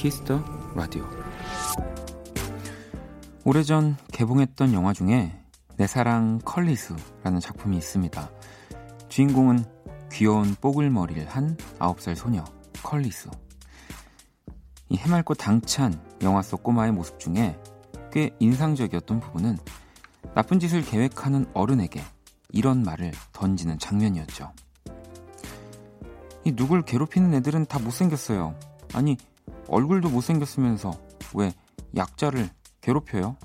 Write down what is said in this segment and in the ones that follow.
Kiss the Radio 오래전 개봉했던 영화 중에 내 사랑 컬리 수라는 작품이 있습니다. 주인공은 귀여운 뽀글머리를 한 9살 소녀 컬리 수. 이 해맑고 당찬 영화 속 꼬마의 모습 중에 꽤 인상적이었던 부분은 나쁜 짓을 계획하는 어른에게 이런 말을 던지는 장면이었죠. 이 누굴 괴롭히는 애들은 다 못생겼어요. 아니, 얼굴도 못생겼으면서 왜 약자를 괴롭혀요?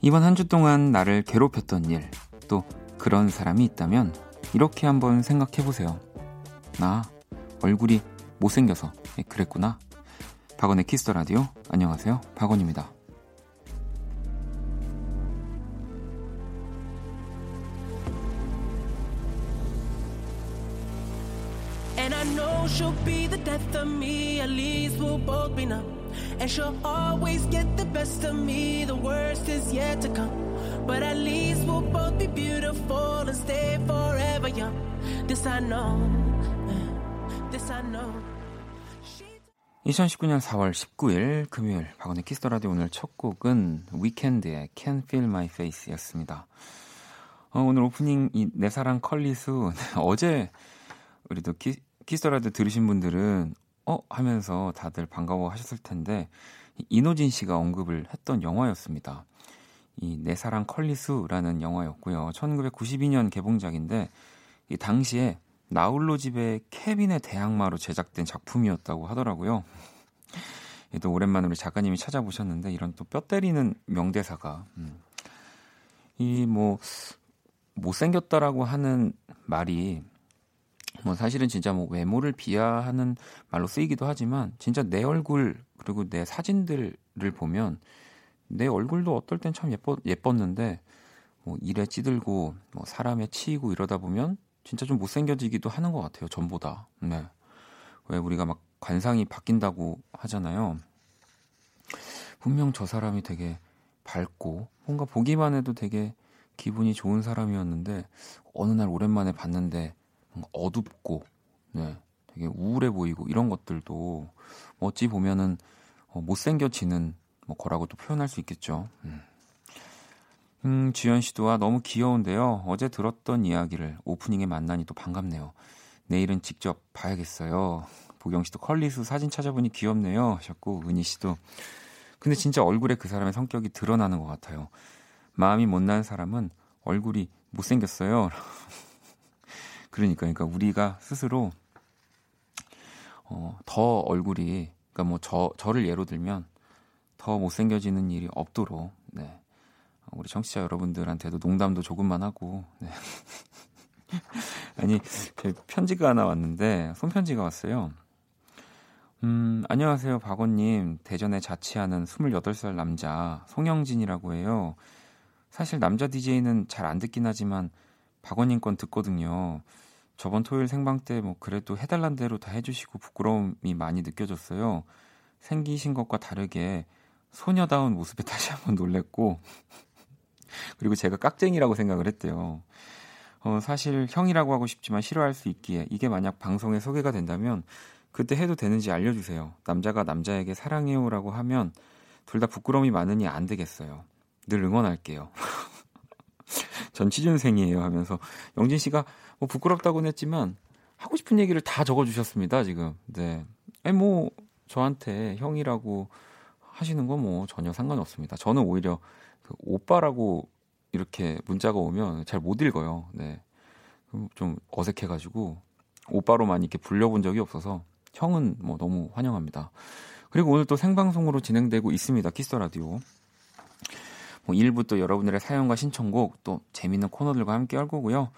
이번 한 주 동안 나를 괴롭혔던 일, 또 그런 사람이 있다면 이렇게 한번 생각해 보세요. 나 얼굴이 못생겨서 그랬구나. 박원의 Kiss the Radio. 안녕하세요. 박원입니다. 'And she'll always get the best of me. The worst is yet to come. But at least we'll both be beautiful and stay forever young. This I know. This I know. 2019년 4월 19일 금요일 박원의 키스터 라디오 오늘 첫 곡은 위켄드의 Can't Feel My Face였습니다. 어, 오늘 오프닝 이 내 사랑 컬리수 어제 우리도 키, Kiss the Radio 들으신 분들은 어? 하면서 다들 반가워 하셨을 텐데, 이노진 씨가 언급을 했던 영화였습니다. 이 내 사랑 컬리 수라는 영화였고요. 1992년 개봉작인데, 이 당시에 나홀로 집의 케빈의 대항마로 제작된 작품이었다고 하더라고요. 또 오랜만에 우리 작가님이 찾아보셨는데, 이런 또 뼈 때리는 명대사가, 음. 이뭐 못생겼다라고 하는 말이 뭐 사실은 진짜 뭐 외모를 비하하는 말로 쓰이기도 하지만 진짜 내 얼굴 그리고 내 사진들을 보면 내 얼굴도 어떨 땐 참 예뻤 예뻤는데 뭐 일에 찌들고 뭐 사람에 치이고 이러다 보면 진짜 좀 못생겨지기도 하는 것 같아요 전보다 네. 왜 우리가 막 관상이 바뀐다고 하잖아요 분명 저 사람이 되게 밝고 뭔가 보기만 해도 되게 기분이 좋은 사람이었는데 어느 날 오랜만에 봤는데 어둡고 네, 되게 우울해 보이고 이런 것들도 어찌 보면은 어, 못생겨지는 뭐 거라고도 표현할 수 있겠죠. 음. 음, 주현 씨도 아, 너무 귀여운데요. 어제 들었던 이야기를 오프닝에 만나니 또 반갑네요. 내일은 직접 봐야겠어요. 보경 씨도 컬리수 사진 찾아보니 귀엽네요. 하셨고, 은희 씨도. 근데 진짜 얼굴에 그 사람의 성격이 드러나는 것 같아요. 마음이 못난 사람은 얼굴이 못생겼어요. 그러니까, 그러니까 우리가 스스로 어, 더 얼굴이 그러니까 뭐 저 저를 예로 들면 더 못생겨지는 일이 없도록 네. 우리 청취자 여러분들한테도 농담도 조금만 하고 네. 아니 편지가 하나 왔는데 손편지가 왔어요. 음, 안녕하세요, 박원님. 대전에 자취하는 28살 남자, 송영진이라고 해요. 사실 남자 DJ는 잘 안 듣긴 하지만, 박원님 건 듣거든요. 저번 토요일 생방 때 뭐 그래도 해달란 대로 다 해주시고 부끄러움이 많이 느껴졌어요. 생기신 것과 다르게 소녀다운 모습에 다시 한번 놀랬고 그리고 제가 깍쟁이라고 생각을 했대요. 어, 사실 형이라고 하고 싶지만 싫어할 수 있기에 이게 만약 방송에 소개가 된다면 그때 해도 되는지 알려주세요. 남자가 남자에게 사랑해요라고 하면 둘 다 부끄러움이 많으니 안 되겠어요. 늘 응원할게요. 전 취준생이에요 하면서 영진 씨가 뭐 부끄럽다고는 했지만 하고 싶은 얘기를 다 적어주셨습니다 지금. 네. 아니 뭐 저한테 형이라고 하시는 건뭐 전혀 상관없습니다. 저는 오히려 그 오빠라고 이렇게 문자가 오면 잘 못 읽어요. 네. 좀 어색해가지고 오빠로만 이렇게 불려본 적이 없어서 형은 뭐 너무 환영합니다. 그리고 오늘 또 생방송으로 진행되고 있습니다. Kiss the Radio. 뭐 1부 또 여러분들의 사연과 신청곡 또 재밌는 코너들과 함께 할 거고요.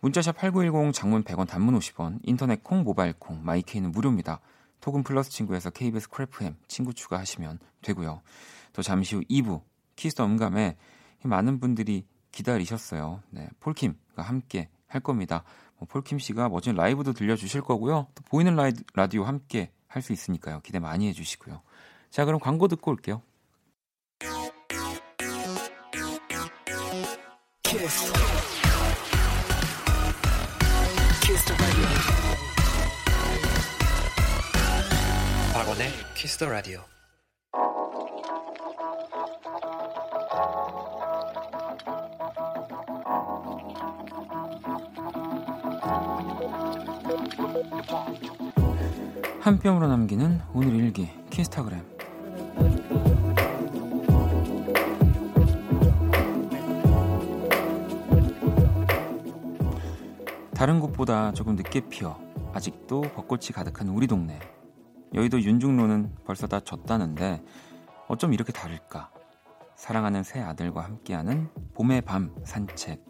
문자샵 8910 장문 100원 단문 50원 인터넷 콩 모바일 콩 My K는 무료입니다. 카톡 플러스 친구에서 KBS Cool FM 친구 추가하시면 되고요. 또 잠시 후 2부 키스 음감회 많은 분들이 기다리셨어요. 네, 폴킴과 함께 할 겁니다. 뭐 폴킴 씨가 멋진 라이브도 들려주실 거고요. 또 보이는 라디오 함께 할 수 있으니까요. 기대 많이 해주시고요. 자, 그럼 광고 듣고 올게요. Kiss the radio. 한 뼘으로 남기는 오늘 일기 키스타그램. 다른 곳보다 조금 늦게 피어 아직도 벚꽃이 가득한 우리 동네 여의도 윤중로는 벌써 다 졌다는데 어쩜 이렇게 다를까 사랑하는 새 아들과 함께하는 봄의 밤 산책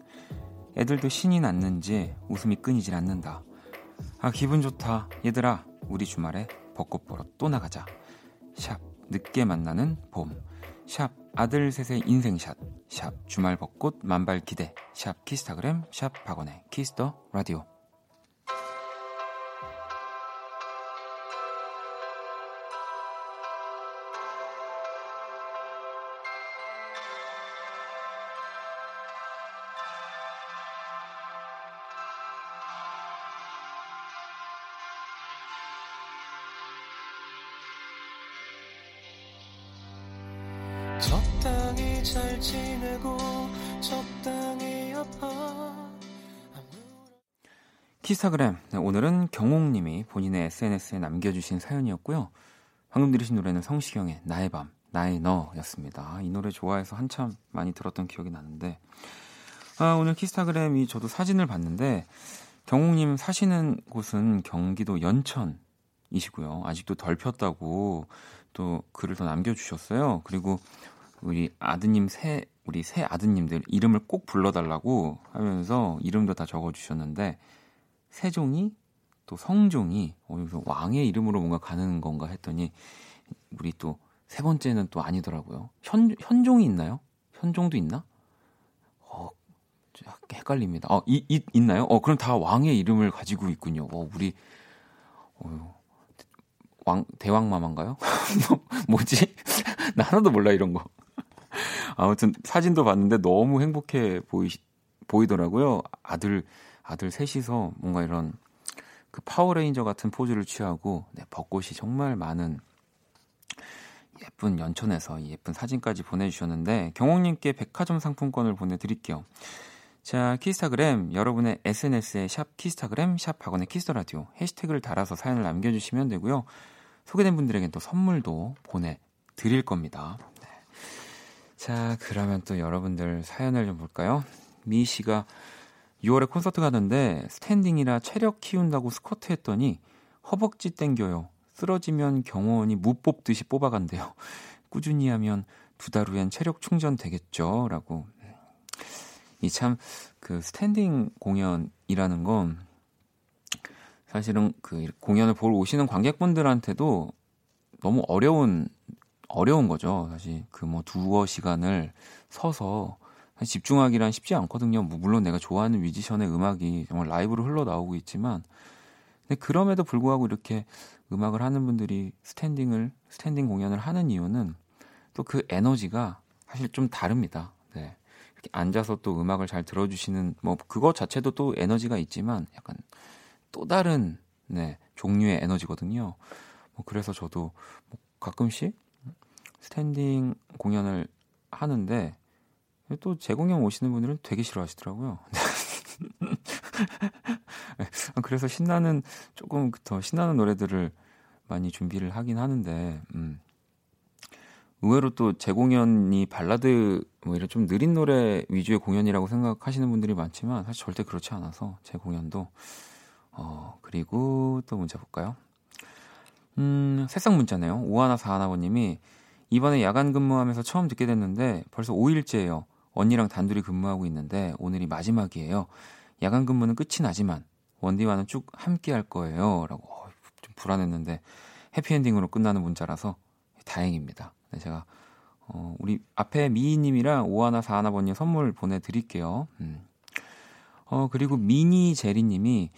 애들도 신이 났는지 웃음이 끊이질 않는다 아 기분 좋다 얘들아 우리 주말에 벚꽃 보러 또 나가자. 샵 늦게 만나는 봄. 샵 아들 셋의 인생샷. 샵 주말 벚꽃 만발 기대. 샵 키스타그램. 샵 박원의 Kiss the Radio. 적당히 잘 지내고 적당히 아파 키스타그램 네, 오늘은 경옥님이 본인의 SNS에 남겨주신 사연이었고요. 방금 들으신 노래는 성시경의 나의 밤 나의 너였습니다. 이 노래 좋아해서 한참 많이 들었던 기억이 나는데 아, 오늘 키스타그램이 저도 사진을 봤는데 경옥님 사시는 곳은 경기도 연천이시고요. 아직도 덜 폈다고 또 글을 더 남겨주셨어요. 그리고 우리 아드님 새 우리 새 아드님들 이름을 꼭 불러달라고 하면서 이름도 다 적어주셨는데 세종이 또 성종이 어, 여기서 왕의 이름으로 뭔가 가는 건가 했더니 우리 또 세 번째는 또 아니더라고요. 현 현종이 있나요? 현종도 있나? 어, 헷갈립니다. 어, 이, 이 있나요? 어, 그럼 다 왕의 이름을 가지고 있군요. 어, 우리 어, 왕 대왕마마인가요? 뭐지? 나 하나도 몰라 이런 거. 아무튼 사진도 봤는데 너무 행복해 보이 보이더라고요. 아들 아들 셋이서 뭔가 이런 그 파워레인저 같은 포즈를 취하고 네, 벚꽃이 정말 많은 예쁜 연천에서 예쁜 사진까지 보내주셨는데 경옥님께 백화점 상품권을 보내드릴게요. 자 키스타그램 여러분의 SNS에 샵 키스타그램 샵 박원의 Kiss the Radio 해시태그를 달아서 사연을 남겨주시면 되고요. 소개된 분들에겐 또 선물도 보내드릴 겁니다. 네. 자, 그러면 또 여러분들 사연을 좀 볼까요? 미 씨가 6월에 콘서트 가는데 스탠딩이라 체력 키운다고 스쿼트 했더니 허벅지 땡겨요. 쓰러지면 경호원이 무 뽑듯이 뽑아간대요. 꾸준히 하면 두 달 후엔 체력 충전 되겠죠? 라고. 이 참, 그 스탠딩 공연이라는 건 사실은 그 공연을 보러 오시는 관객분들한테도 너무 어려운 어려운 거죠. 사실 그 뭐 두어 시간을 서서 집중하기란 쉽지 않거든요. 뭐 물론 내가 좋아하는 뮤지션의 음악이 정말 라이브로 흘러 나오고 있지만 근데 그럼에도 불구하고 이렇게 음악을 하는 분들이 스탠딩을 스탠딩 공연을 하는 이유는 또 그 에너지가 사실 좀 다릅니다. 네. 이렇게 앉아서 또 음악을 잘 들어주시는 뭐 그거 자체도 또 에너지가 있지만 약간 또 다른 네, 종류의 에너지거든요. 뭐 그래서 저도 뭐 가끔씩 스탠딩 공연을 하는데 또 제 공연 오시는 분들은 되게 싫어하시더라고요. 그래서 신나는 조금 더 신나는 노래들을 많이 준비를 하긴 하는데 음. 의외로 또 제 공연이 발라드 뭐 이런 좀 느린 노래 위주의 공연이라고 생각하시는 분들이 많지만 사실 절대 그렇지 않아서 제 공연도 어, 그리고 또 문자 볼까요? 음, 새싹 문자네요. 오하나 사하나버님이 이번에 야간 근무하면서 처음 듣게 됐는데 벌써 5일째예요. 언니랑 단둘이 근무하고 있는데 오늘이 마지막이에요. 야간 근무는 끝이 나지만 원디와는 쭉 함께 할 거예요. 라고 어, 좀 불안했는데 해피엔딩으로 끝나는 문자라서 다행입니다. 네, 제가 어, 우리 앞에 미희님이랑 오하나 사하나버님 선물 보내드릴게요. 음. 어, 그리고 미니 제리님이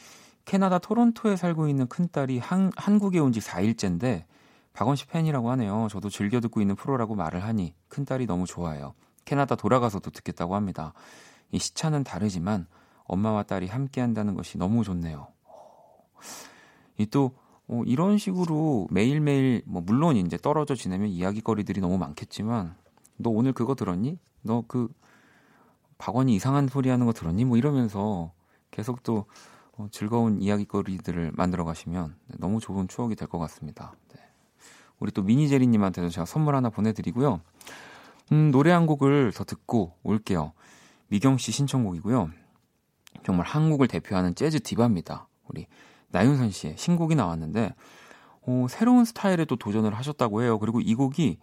캐나다 토론토에 살고 있는 큰딸이 한, 한국에 온 지 4일째인데 박원 씨 팬이라고 하네요. 저도 즐겨 듣고 있는 프로라고 말을 하니 큰딸이 너무 좋아해요. 캐나다 돌아가서도 듣겠다고 합니다. 이 시차는 다르지만 엄마와 딸이 함께 한다는 것이 너무 좋네요. 이또 어, 이런 식으로 매일매일 뭐 물론 이제 떨어져 지내면 이야기거리들이 너무 많겠지만 너 오늘 그거 들었니? 너 그 박원이 이상한 소리 하는 거 들었니? 뭐 이러면서 계속 또 어, 즐거운 이야기거리들을 만들어 가시면 너무 좋은 추억이 될 것 같습니다. 네. 우리 또 미니제리님한테도 제가 선물 하나 보내드리고요. 음, 노래 한 곡을 더 듣고 올게요. 미경 씨 신청곡이고요. 정말 한국을 대표하는 재즈 디바입니다. 우리 나윤선 씨의 신곡이 나왔는데 어, 새로운 스타일에 또 도전을 하셨다고 해요. 그리고 이 곡이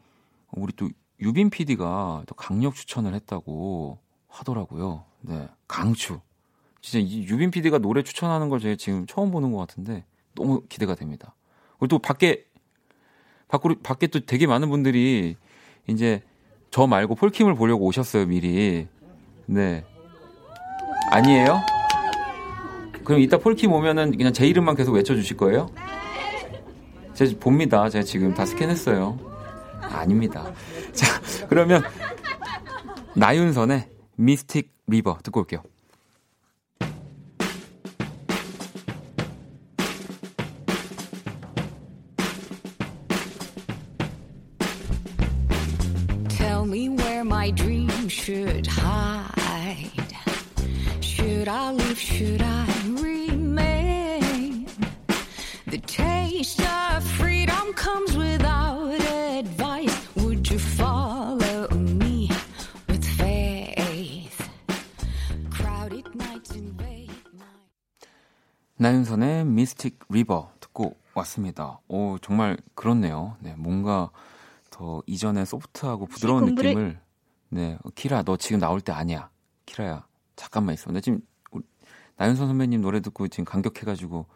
우리 또 유빈 PD가 또 강력 추천을 했다고 하더라고요. 네, 강추. 진짜 이 유빈 PD가 노래 추천하는 걸 제가 지금 처음 보는 것 같은데 너무 기대가 됩니다. 그리고 또 밖에 밖으로 밖에 또 되게 많은 분들이 이제 저 말고 폴킴을 보려고 오셨어요 미리. 네. 아니에요? 그럼 이따 폴킴 오면은 그냥 제 이름만 계속 외쳐주실 거예요? 제가 봅니다. 제가 지금 다 스캔했어요. 아닙니다. 자, 그러면 나윤선의 미스틱 리버 듣고 올게요. 미스틱 리버 듣고 왔습니다. 오, 정말 그렇네요. 네, 뭔가 더 이전에 소프트하고 부드러운 공부를... 느낌을 네, 키라 너 지금 나올 때 아니야. 키라야. 잠깐만 있어. 나 지금 나윤선 선배님 노래 듣고 지금 감격해가지고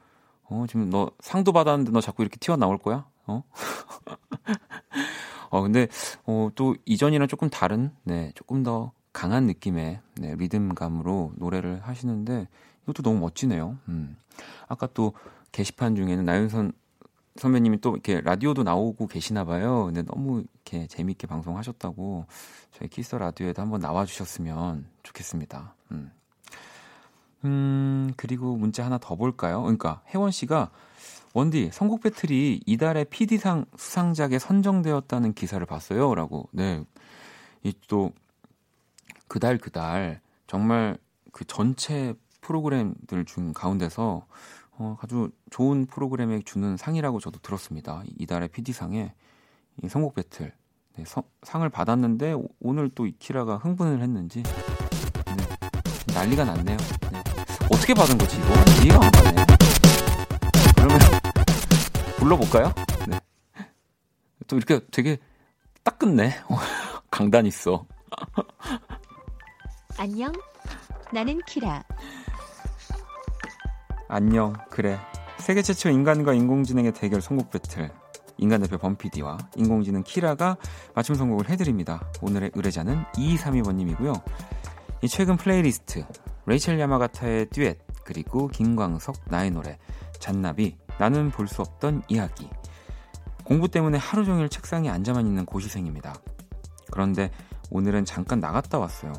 어, 지금 너 상도 받았는데 너 자꾸 이렇게 튀어 나올 거야? 어? 어, 근데, 어, 또 이전이랑 조금 다른, 네, 조금 더 강한 느낌의 네, 리듬감으로 노래를 하시는데 이것도 너무 멋지네요. 음. 아까 또 게시판 중에는 나윤선 선배님이 또 이렇게 라디오도 나오고 계시나 봐요. 근데 너무 이렇게 재밌게 방송하셨다고 저희 키스 라디오에도 한번 나와 주셨으면 좋겠습니다. 음. 음, 그리고 문자 하나 더 볼까요? 그러니까 혜원 씨가 원디 선곡 배틀이 이달의 PD상 수상작에 선정되었다는 기사를 봤어요. 라고. 네. 이 또 그달 그달 정말 그 전체 프로그램들 중 가운데서 어, 아주 좋은 프로그램에 주는 상이라고 저도 들었습니다. 이달의 PD상에 이 선곡 배틀 네, 서, 상을 받았는데 오늘 또 이키라가 흥분을 했는지 네, 난리가 났네요. 네. 어떻게 받은 거지 이거? 이해가 안 가네. 그러면 불러볼까요? 네. 또 이렇게 되게 딱 끝내. 강단 있어. 안녕. 나는 키라. 안녕. 그래. 세계 최초 인간과 인공지능의 대결 선곡 배틀. 인간 대표 범피디와 인공지능 키라가 맞춤 선곡을 해드립니다. 오늘의 의뢰자는 2232번님이고요. 이 최근 플레이리스트 레이첼 야마가타의 듀엣 그리고 김광석 나의 노래 잔나비 나는 볼 수 없던 이야기 공부 때문에 하루 종일 책상에 앉아만 있는 고시생입니다. 그런데 오늘은 잠깐 나갔다 왔어요.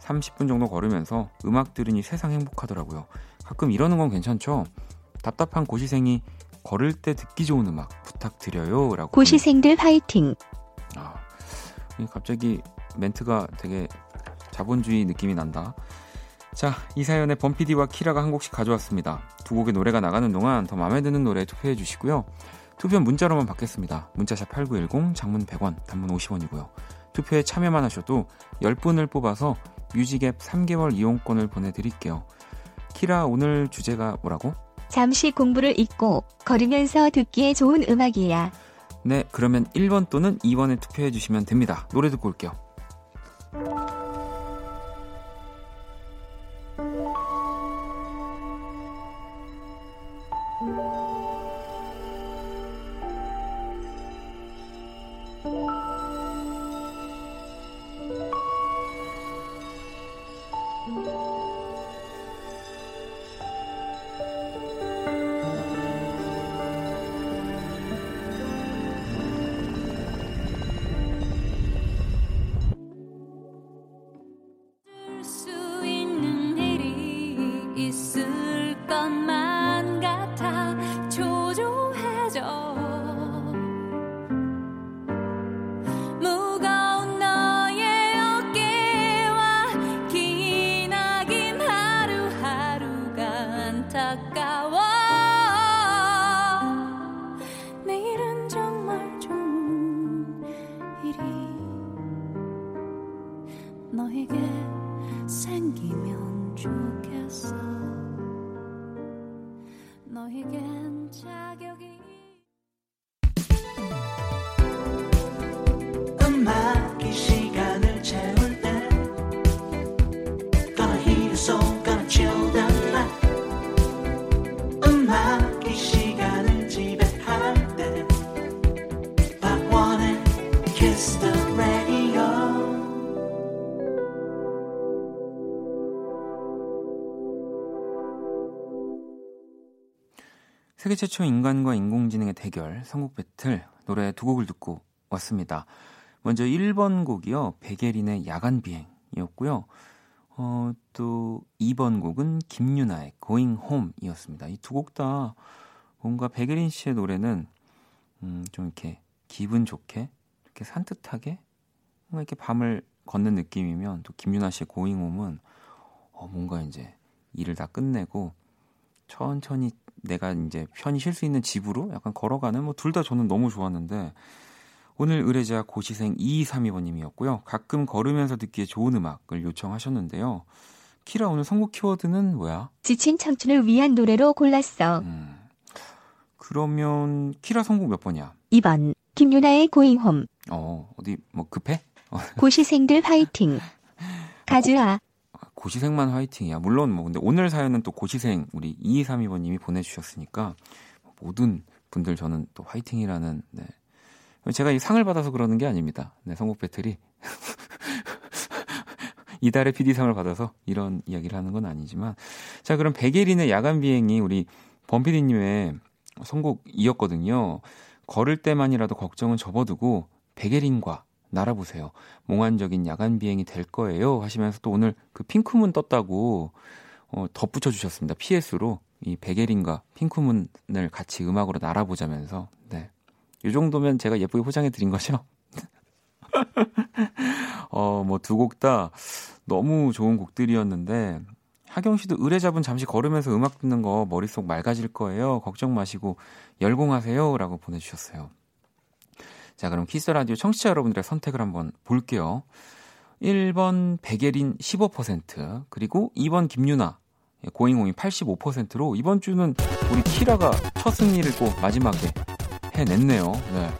30분 정도 걸으면서 음악 들으니 세상 행복하더라고요. 가끔 이러는 건 괜찮죠? 답답한 고시생이 걸을 때 듣기 좋은 음악 부탁드려요. 라고. 고시생들 화이팅! 아, 갑자기 멘트가 되게 자본주의 느낌이 난다. 자, 이 사연에 범피디와 키라가 한 곡씩 가져왔습니다. 두 곡의 노래가 나가는 동안 더 마음에 드는 노래 투표해 주시고요. 투표는 문자로만 받겠습니다. 문자샵 8910, 장문 100원, 단문 50원이고요. 투표에 참여만 하셔도 10분을 뽑아서 뮤직앱 3개월 이용권을 보내드릴게요. 키라, 오늘 주제가 뭐라고? 잠시 공부를 잊고 걸으면서 듣기에 좋은 음악이야. 네, 그러면 1번 또는 2번에 투표해 주시면 됩니다. 노래 듣고 올게요. 세계 최초 인간과 인공지능의 대결 선곡 배틀 노래 두 곡을 듣고 왔습니다. 먼저 1번 곡이요. 베게린의 야간 비행이었고요. 어, 또 2번 곡은 김유나의 Going Home이었습니다. 이 두 곡 다 뭔가 베게린 씨의 노래는 음, 좀 이렇게 기분 좋게 이렇게 산뜻하게 뭔가 이렇게 밤을 걷는 느낌이면 또 김유나 씨의 Going Home은 어, 뭔가 이제 일을 다 끝내고 천천히 내가 이제 편히 쉴 수 있는 집으로 약간 걸어가는 뭐 둘 다 저는 너무 좋았는데 오늘 의뢰자 고시생 2232번님이었고요. 가끔 걸으면서 듣기에 좋은 음악을 요청하셨는데요. 키라 오늘 선곡 키워드는 뭐야? 지친 청춘을 위한 노래로 골랐어. 음, 그러면 키라 선곡 몇 번이야? 2번 김유나의 고잉홈 어 어디 뭐 급해? 고시생들 화이팅 가즈아 고시생만 화이팅이야. 물론 뭐 근데 오늘 사연은 또 고시생 우리 2232번님이 보내주셨으니까 모든 분들 저는 또 화이팅이라는 네. 제가 이 상을 받아서 그러는 게 아닙니다. 네, 선곡 배틀이 이달의 PD상을 받아서 이런 이야기를 하는 건 아니지만 자 그럼 백예린의 야간 비행이 우리 범피디님의 선곡이었거든요. 걸을 때만이라도 걱정은 접어두고 백예린과 날아보세요. 몽환적인 야간 비행이 될 거예요. 하시면서 또 오늘 그 핑크문 떴다고 어, 덧붙여 주셨습니다. PS로 이 백예린과 핑크문을 같이 음악으로 날아보자면서 네. 이 정도면 제가 예쁘게 포장해 드린 거죠. 어, 뭐 두 곡 다 너무 좋은 곡들이었는데 하경 씨도 의뢰자분 잠시 걸으면서 음악 듣는 거 머릿속 맑아질 거예요. 걱정 마시고 열공하세요라고 보내 주셨어요. 자, 그럼 키스 라디오 청취자 여러분들의 선택을 한번 볼게요. 1번 백예린 15%, 그리고 2번 김유나 고잉공이 85%로 이번 주는 우리 키라가 첫 승리를 또 마지막에 해냈네요. 네.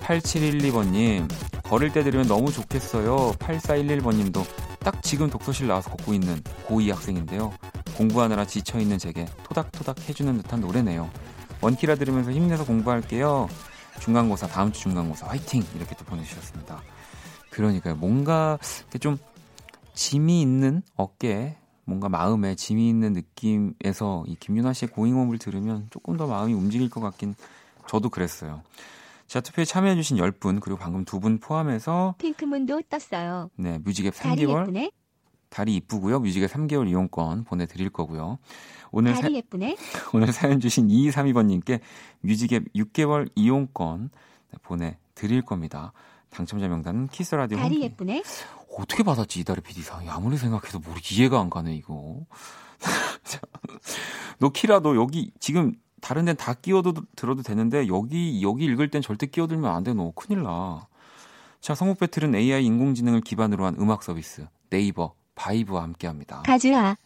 8712번님, 걸을 때 들으면 너무 좋겠어요. 8411번님도 딱 지금 독서실 나와서 걷고 있는 고2 학생인데요. 공부하느라 지쳐있는 제게 토닥토닥 해주는 듯한 노래네요. 원키라 들으면서 힘내서 공부할게요. 중간고사, 다음 주 중간고사 화이팅! 이렇게 또 보내주셨습니다. 그러니까요. 뭔가 좀 짐이 있는 어깨에 뭔가 마음에 짐이 있는 느낌에서 이 김윤아 씨의 고잉홈을 들으면 조금 더 마음이 움직일 것 같긴 저도 그랬어요. 자, 투표에 참여해주신 10분, 그리고 방금 두 분 포함해서, 핑크문도 떴어요. 네, 뮤직앱 달이 3개월, 예쁘네. 다리 이쁘고요. 뮤직앱 3개월 이용권 보내드릴 거고요. 오늘, 사, 예쁘네. 오늘 사연 주신 2232번님께 뮤직앱 6개월 이용권 네, 보내드릴 겁니다. 당첨자 명단은 Kiss the Radio 다리 홈페이지. 예쁘네. 어떻게 받았지 이달의 PD상이 아무리 생각해도 뭐 이해가 안 가네 이거 자, 너 키라 너 여기 지금 다른 데는 다 끼어도 들어도 되는데 여기 여기 읽을 땐 절대 끼어들면 안 돼 너 큰일 나 자 성목 배틀은 AI 인공지능을 기반으로 한 음악 서비스 네이버 바이브와 함께합니다 가즈아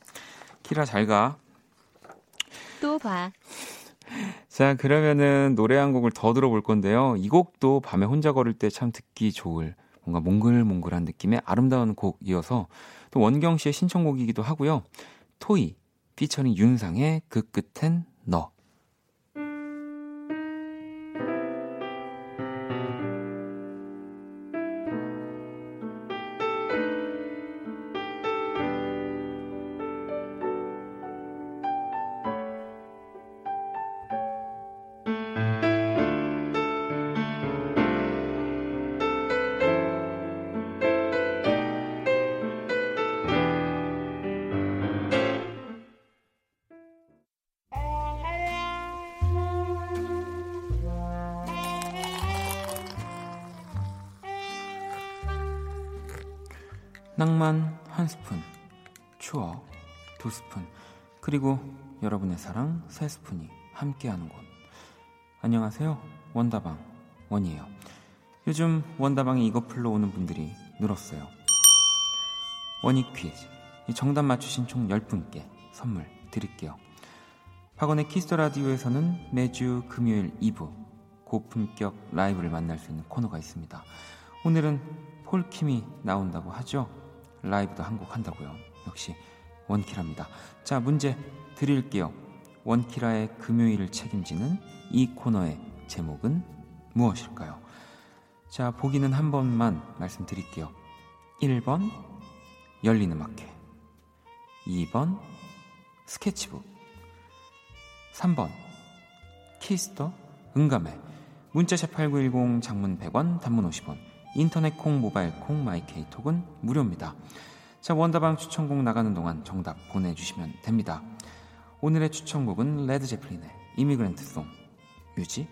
키라 잘 가 또 봐. 자 그러면은 노래 한 곡을 더 들어볼 건데요 이 곡도 밤에 혼자 걸을 때 참 듣기 좋을 뭔가 몽글몽글한 느낌의 아름다운 곡이어서 또 원경 씨의 신청곡이기도 하고요. 토이 피처링 윤상의 그 끝엔 너. 낭만 한 스푼, 추억 두 스푼, 그리고 여러분의 사랑 세 스푼이 함께하는 곳. 안녕하세요. 원다방 원이에요. 요즘 원다방에 이거 풀러 오는 분들이 늘었어요. 원익 퀴즈. 이 정답 맞추신 총 10분께 선물 드릴게요. 박원의 Kiss the Radio에서는 매주 금요일 2부 고품격 라이브를 만날 수 있는 코너가 있습니다. 오늘은 폴킴이 나온다고 하죠. 라이브도 한 곡 한다고요. 역시 원키라입니다. 자, 문제 드릴게요. 원키라의 금요일을 책임지는 이 코너의 제목은 무엇일까요? 자, 보기는 한 번만 말씀드릴게요. 1번 열리는 마켓 2번 스케치북 3번 키스 더 음감회 문자샵 8910 장문 100원 단문 50원 인터넷 콩 모바일 콩 My K톡은 무료입니다. 자 원다방 추천곡 나가는 동안 정답 보내주시면 됩니다. 오늘의 추천곡은 Led Zeppelin의 Immigrant Song 뮤직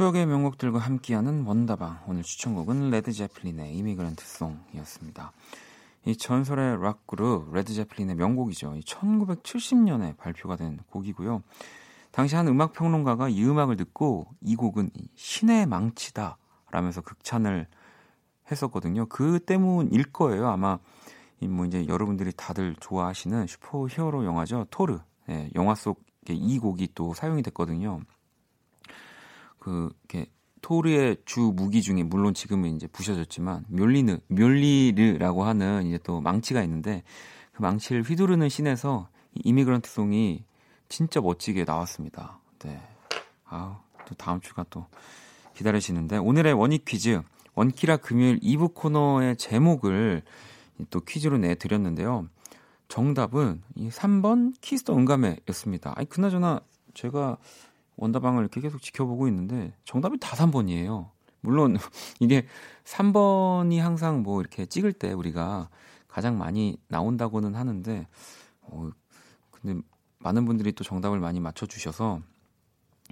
추억의 명곡들과 함께하는 원다방 오늘 추천곡은 레드 제플린의 Immigrant Song이었습니다. 이 전설의 락 그룹 레드 제플린의 명곡이죠. 1970년에 발표가 된 곡이고요. 당시 한 음악 평론가가 이 음악을 듣고 이 곡은 신의 망치다 라면서 극찬을 했었거든요. 그 때문일 거예요. 아마 뭐 이제 여러분들이 다들 좋아하시는 슈퍼 히어로 영화죠. 토르. 예, 영화 속 이 곡이 또 사용이 됐거든요. 그 이렇게 토르의 주 무기 중에 물론 지금은 이제 부셔졌지만 묠니, 묠니르라고 하는 이제 또 망치가 있는데 그 망치를 휘두르는 씬에서 Immigrant Song이 진짜 멋지게 나왔습니다. 네. 아우 또 다음 주가 또 기다리시는데 오늘의 원의 퀴즈 원키라 금요일 2부 코너의 제목을 또 퀴즈로 내 드렸는데요. 정답은 이 3번 키스 더 음감회였습니다. 아니 그나저나 제가 원다방을 이렇게 계속 지켜보고 있는데 정답이 다 3번이에요. 물론 이게 3번이 항상 뭐 이렇게 찍을 때 우리가 가장 많이 나온다고는 하는데 어 근데 많은 분들이 또 정답을 많이 맞춰 주셔서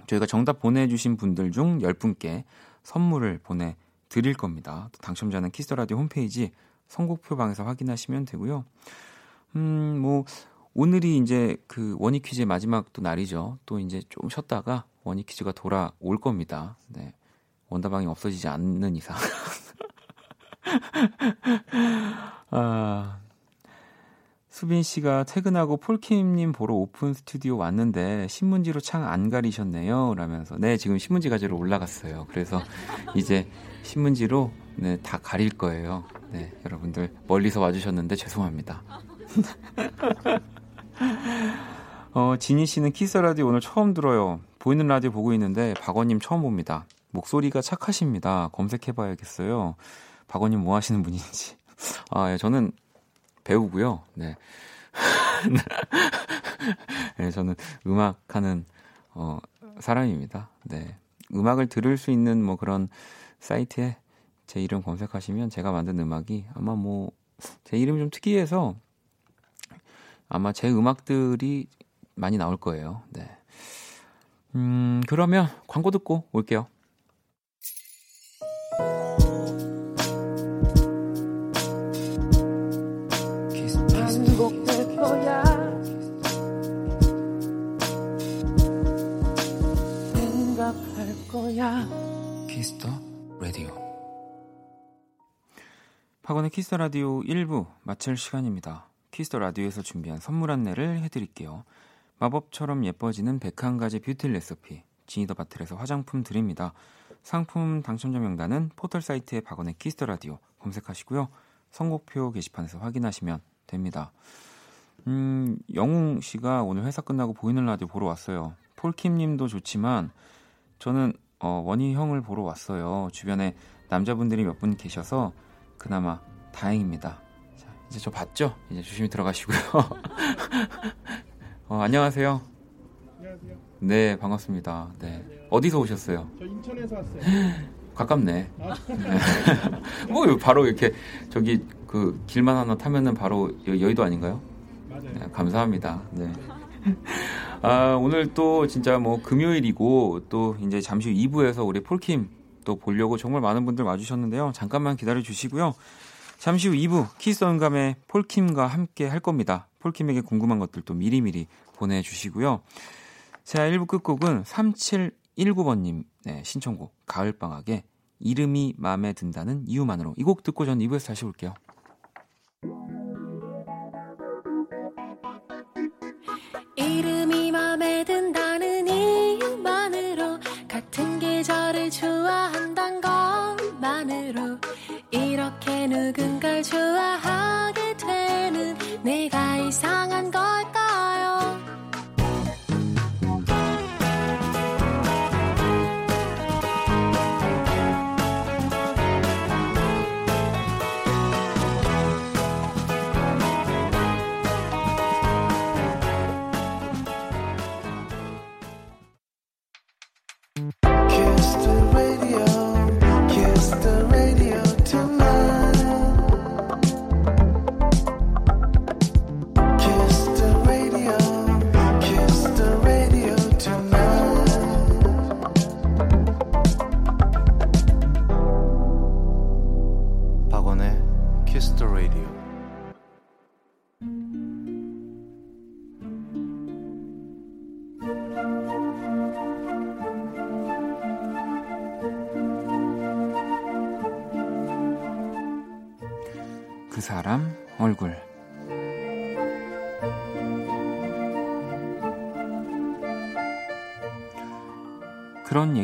저희가 정답 보내 주신 분들 중 10분께 선물을 보내 드릴 겁니다. 당첨자는 키스 더 라디오 홈페이지 선곡표 방에서 확인하시면 되고요. 음, 뭐 오늘이 이제 그 원의 퀴즈의 마지막 또 날이죠. 또 이제 좀 쉬었다가 원의 퀴즈가 돌아올 겁니다. 네. 원다방이 없어지지 않는 이상. 아, 수빈 씨가 퇴근하고 폴킴님 보러 오픈 스튜디오 왔는데 신문지로 창 안 가리셨네요. 라면서 네 지금 신문지 가지러 올라갔어요. 그래서 이제 신문지로 네, 다 가릴 거예요. 네 여러분들 멀리서 와주셨는데 죄송합니다. 어, 지니 씨는 키스 라디오 오늘 처음 들어요. 보이는 라디오 보고 있는데 박원님 처음 봅니다. 목소리가 착하십니다. 검색해봐야겠어요. 박원님 뭐 하시는 분인지. 아, 예, 저는 배우고요. 네. 네, 저는 음악하는 어, 사람입니다. 네. 음악을 들을 수 있는 뭐 그런 사이트에 제 이름 검색하시면 제가 만든 음악이 아마 뭐 제 이름이 좀 특이해서 아마 제 음악들이 많이 나올 거예요. 네. 음, 그러면 광고 듣고 올게요. 키스 더 라디오. 박원의 키스 더 라디오 1부 마칠 시간입니다. 키스 더 라디오에서 준비한 선물 안내를 해드릴게요. 마법처럼 예뻐지는 101가지 뷰티 레시피 지니 더 바틀에서 화장품 드립니다. 상품 당첨자 명단은 포털 사이트의 박원의 키스 더 라디오 검색하시고요. 선곡표 게시판에서 확인하시면 됩니다. 음, 영웅 씨가 오늘 회사 끝나고 보이는 라디오 보러 왔어요. 폴킴 님도 좋지만 저는 어, 원희 형을 보러 왔어요. 주변에 남자분들이 몇 분 계셔서 그나마 다행입니다. 자, 이제 저 봤죠? 이제 조심히 들어가시고요. 어, 안녕하세요. 안녕하세요. 네, 반갑습니다. 네. 어디서 오셨어요? 저 인천에서 왔어요. 가깝네. 아, 뭐 바로 이렇게 저기 그 길만 하나 타면은 바로 여, 여의도 아닌가요? 맞아요. 맞아요. 네, 감사합니다. 네. 아, 오늘 또 진짜 뭐 금요일이고 또 이제 잠시 후 2부에서 우리 폴킴 또 보려고 정말 많은 분들 와주셨는데요. 잠깐만 기다려 주시고요. 잠시 후 2부 키스 언감의 폴킴과 함께 할 겁니다. 폴킴에게 궁금한 것들도 미리미리 보내주시고요. 자, 1부 끝곡은 3719번님 네, 신청곡 가을방학의 이름이 마음에 든다는 이유만으로 이 곡 듣고 전 2부에서 다시 올게요. 이름이 맘에 든다는 이유만으로 같은 계절을 좋아한단 것만으로 이렇게 누군가를 좋아하게 되는 내가 이상한 걸까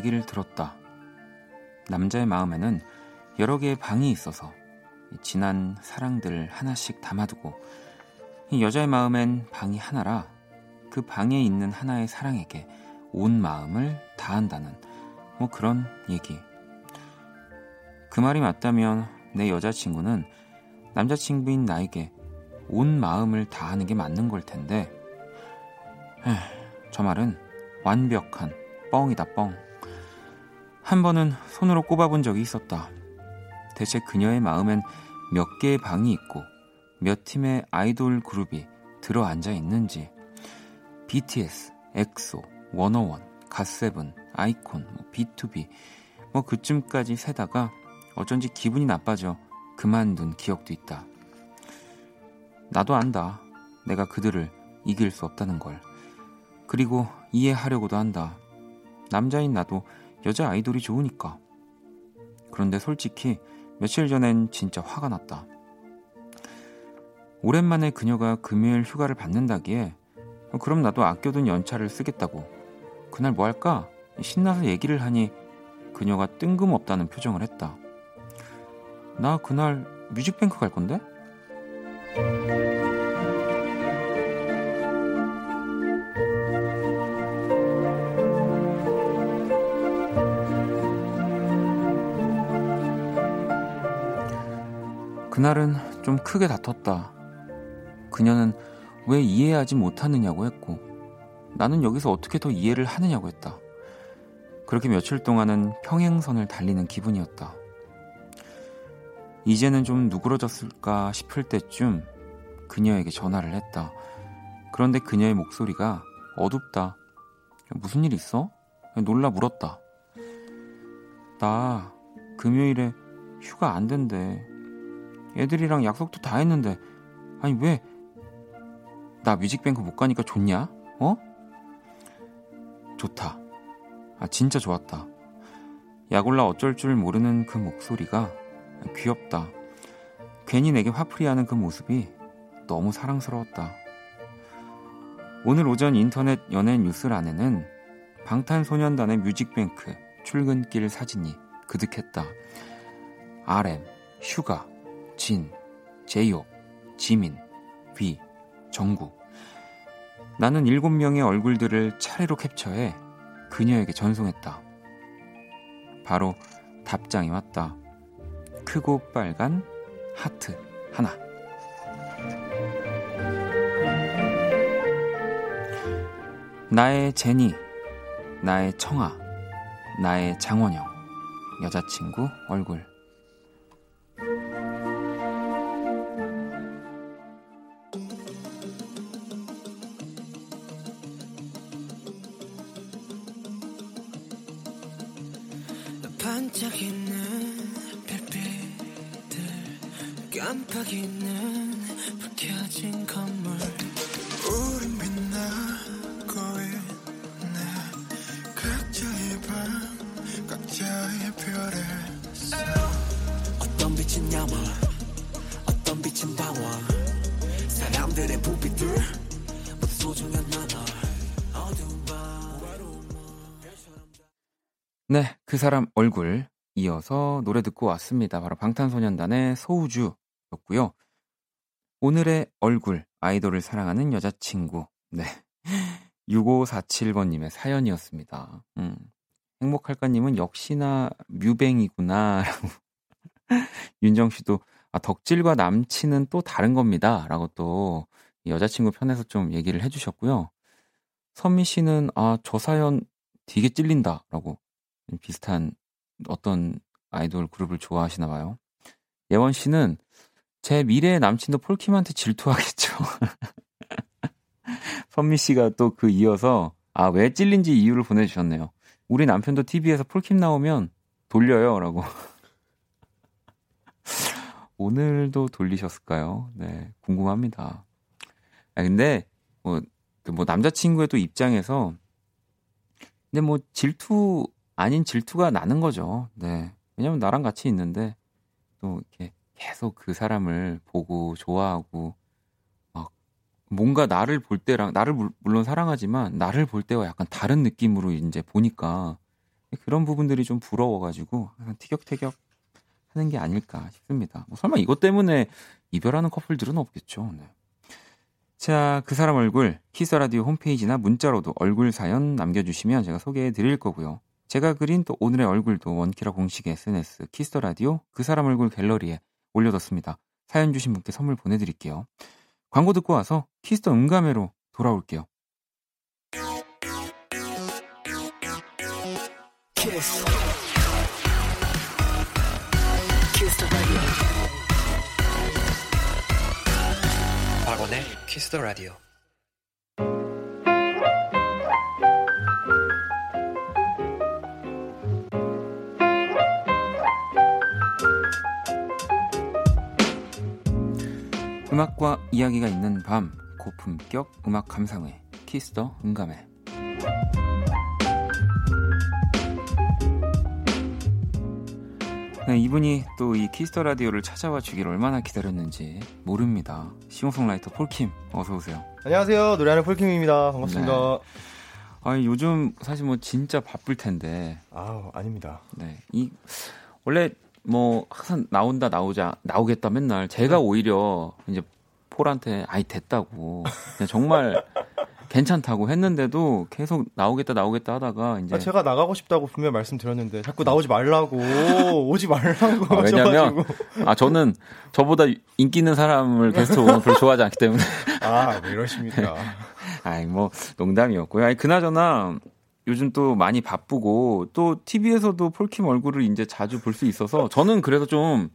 얘기를 들었다. 남자의 마음에는 여러 개의 방이 있어서 이 지난 사랑들을 하나씩 담아두고 이 여자의 마음엔 방이 하나라 그 방에 있는 하나의 사랑에게 온 마음을 다한다는 뭐 그런 얘기. 그 말이 맞다면 내 여자친구는 남자친구인 나에게 온 마음을 다하는 게 맞는 걸 텐데, 에휴, 저 말은 완벽한 뻥이다 뻥. 한 번은 손으로 꼽아본 적이 있었다. 대체 그녀의 마음엔 몇 개의 방이 있고 몇 팀의 아이돌 그룹이 들어앉아 있는지 BTS, 엑소, 워너원, 갓세븐, 아이콘, 뭐 B2B 뭐 그쯤까지 세다가 어쩐지 기분이 나빠져 그만둔 기억도 있다. 나도 안다. 내가 그들을 이길 수 없다는 걸. 그리고 이해하려고도 한다. 남자인 나도 여자 아이돌이 좋으니까. 그런데 솔직히 며칠 전엔 진짜 화가 났다. 오랜만에 그녀가 금요일 휴가를 받는다기에 어, 그럼 나도 아껴둔 연차를 쓰겠다고. 그날 뭐 할까? 신나서 얘기를 하니 그녀가 뜬금없다는 표정을 했다. 나 그날 뮤직뱅크 갈 건데? 그날은 좀 크게 다퉜다. 그녀는 왜 이해하지 못하느냐고 했고, 나는 여기서 어떻게 더 이해를 하느냐고 했다. 그렇게 며칠 동안은 평행선을 달리는 기분이었다. 이제는 좀 누그러졌을까 싶을 때쯤 그녀에게 전화를 했다. 그런데 그녀의 목소리가 어둡다. 무슨 일 있어? 놀라 물었다. 나 금요일에 휴가 안 된대. 애들이랑 약속도 다 했는데 아니 왜 나 뮤직뱅크 못 가니까 좋냐? 어? 좋다. 아 진짜 좋았다. 약올라 어쩔 줄 모르는 그 목소리가 귀엽다. 괜히 내게 화풀이하는 그 모습이 너무 사랑스러웠다. 오늘 오전 인터넷 연예 뉴스란에는 방탄소년단의 뮤직뱅크 출근길 사진이 그득했다. RM, 슈가, 진, 제이홉, 지민, 비, 정국. 나는 일곱 명의 얼굴들을 차례로 캡처해 그녀에게 전송했다. 바로 답장이 왔다. 크고 빨간 하트 하나. 나의 제니, 나의 청아, 나의 장원영, 여자친구 얼굴. 빛은 야망 어떤 빛은 방황 사람들의 부비들 모두 소중한 나날 어두운 밤 외로운 네, 그 사람 얼굴 이어서 노래 듣고 왔습니다. 바로 방탄소년단의 소우주였고요. 오늘의 얼굴 아이돌을 사랑하는 여자친구. 네. 6547번님의 사연이었습니다. 음. 행복할까님은 역시나 뮤뱅이구나 라고. 윤정 씨도 아, 덕질과 남친은 또 다른 겁니다. 라고 또 여자친구 편에서 좀 얘기를 해주셨고요. 선미 씨는 아, 저 사연 되게 찔린다. 라고 비슷한 어떤 아이돌 그룹을 좋아하시나 봐요. 예원 씨는 제 미래의 남친도 폴킴한테 질투하겠죠. 선미 씨가 또 그 이어서 아, 왜 찔린지 이유를 보내주셨네요. 우리 남편도 TV에서 폴킴 나오면 돌려요. 라고. 오늘도 돌리셨을까요? 네, 궁금합니다. 아, 근데, 뭐, 그 뭐 남자친구의 또 입장에서, 근데 뭐 질투, 아닌 질투가 나는 거죠. 네. 왜냐면 나랑 같이 있는데, 또 이렇게 계속 그 사람을 보고 좋아하고, 막, 뭔가 나를 볼 때랑, 나를 물- 물론 사랑하지만, 나를 볼 때와 약간 다른 느낌으로 이제 보니까, 그런 부분들이 좀 부러워가지고, 티격태격 하는 게 아닐까 싶습니다. 뭐 설마 이것 때문에 이별하는 커플들은 없겠죠. 네. 자, 그 사람 얼굴 키스 더 라디오 홈페이지나 문자로도 얼굴 사연 남겨주시면 제가 소개해 드릴 거고요. 제가 그린 또 오늘의 얼굴도 원키라 공식 SNS 키스 더 라디오 그 사람 얼굴 갤러리에 올려뒀습니다. 사연 주신 분께 선물 보내드릴게요. 광고 듣고 와서 키스 더 음감회로 돌아올게요. Kiss 박원의 키스 더 라디오. 음악과 이야기가 있는 밤 고품격 음악 감상회 키스 더 음감회 네, 이분이 또 이 키스 더 라디오를 찾아와 주길 얼마나 기다렸는지 모릅니다. 싱어송라이터 폴킴 어서 오세요. 안녕하세요. 노래하는 폴킴입니다. 반갑습니다. 네. 아 요즘 사실 뭐 진짜 바쁠 텐데 아우, 아닙니다. 네. 이 원래 뭐 항상 나온다 나오자 나오겠다 맨날 네. 제가 오히려 이제 폴한테 아이 됐다고 정말 괜찮다고 했는데도 계속 나오겠다 나오겠다 하다가 이제 아, 제가 나가고 싶다고 분명 말씀드렸는데 자꾸 나오지 말라고 오지 말라고 아, 왜냐면. 아 저는 저보다 인기 있는 사람을 게스트 오면 별로 좋아하지 않기 때문에 아, 왜 이러십니까? 아이 뭐 농담이었고요. 아니 그나저나 요즘 또 많이 바쁘고 또 TV에서도 폴킴 얼굴을 이제 자주 볼 수 있어서 저는 그래서 좀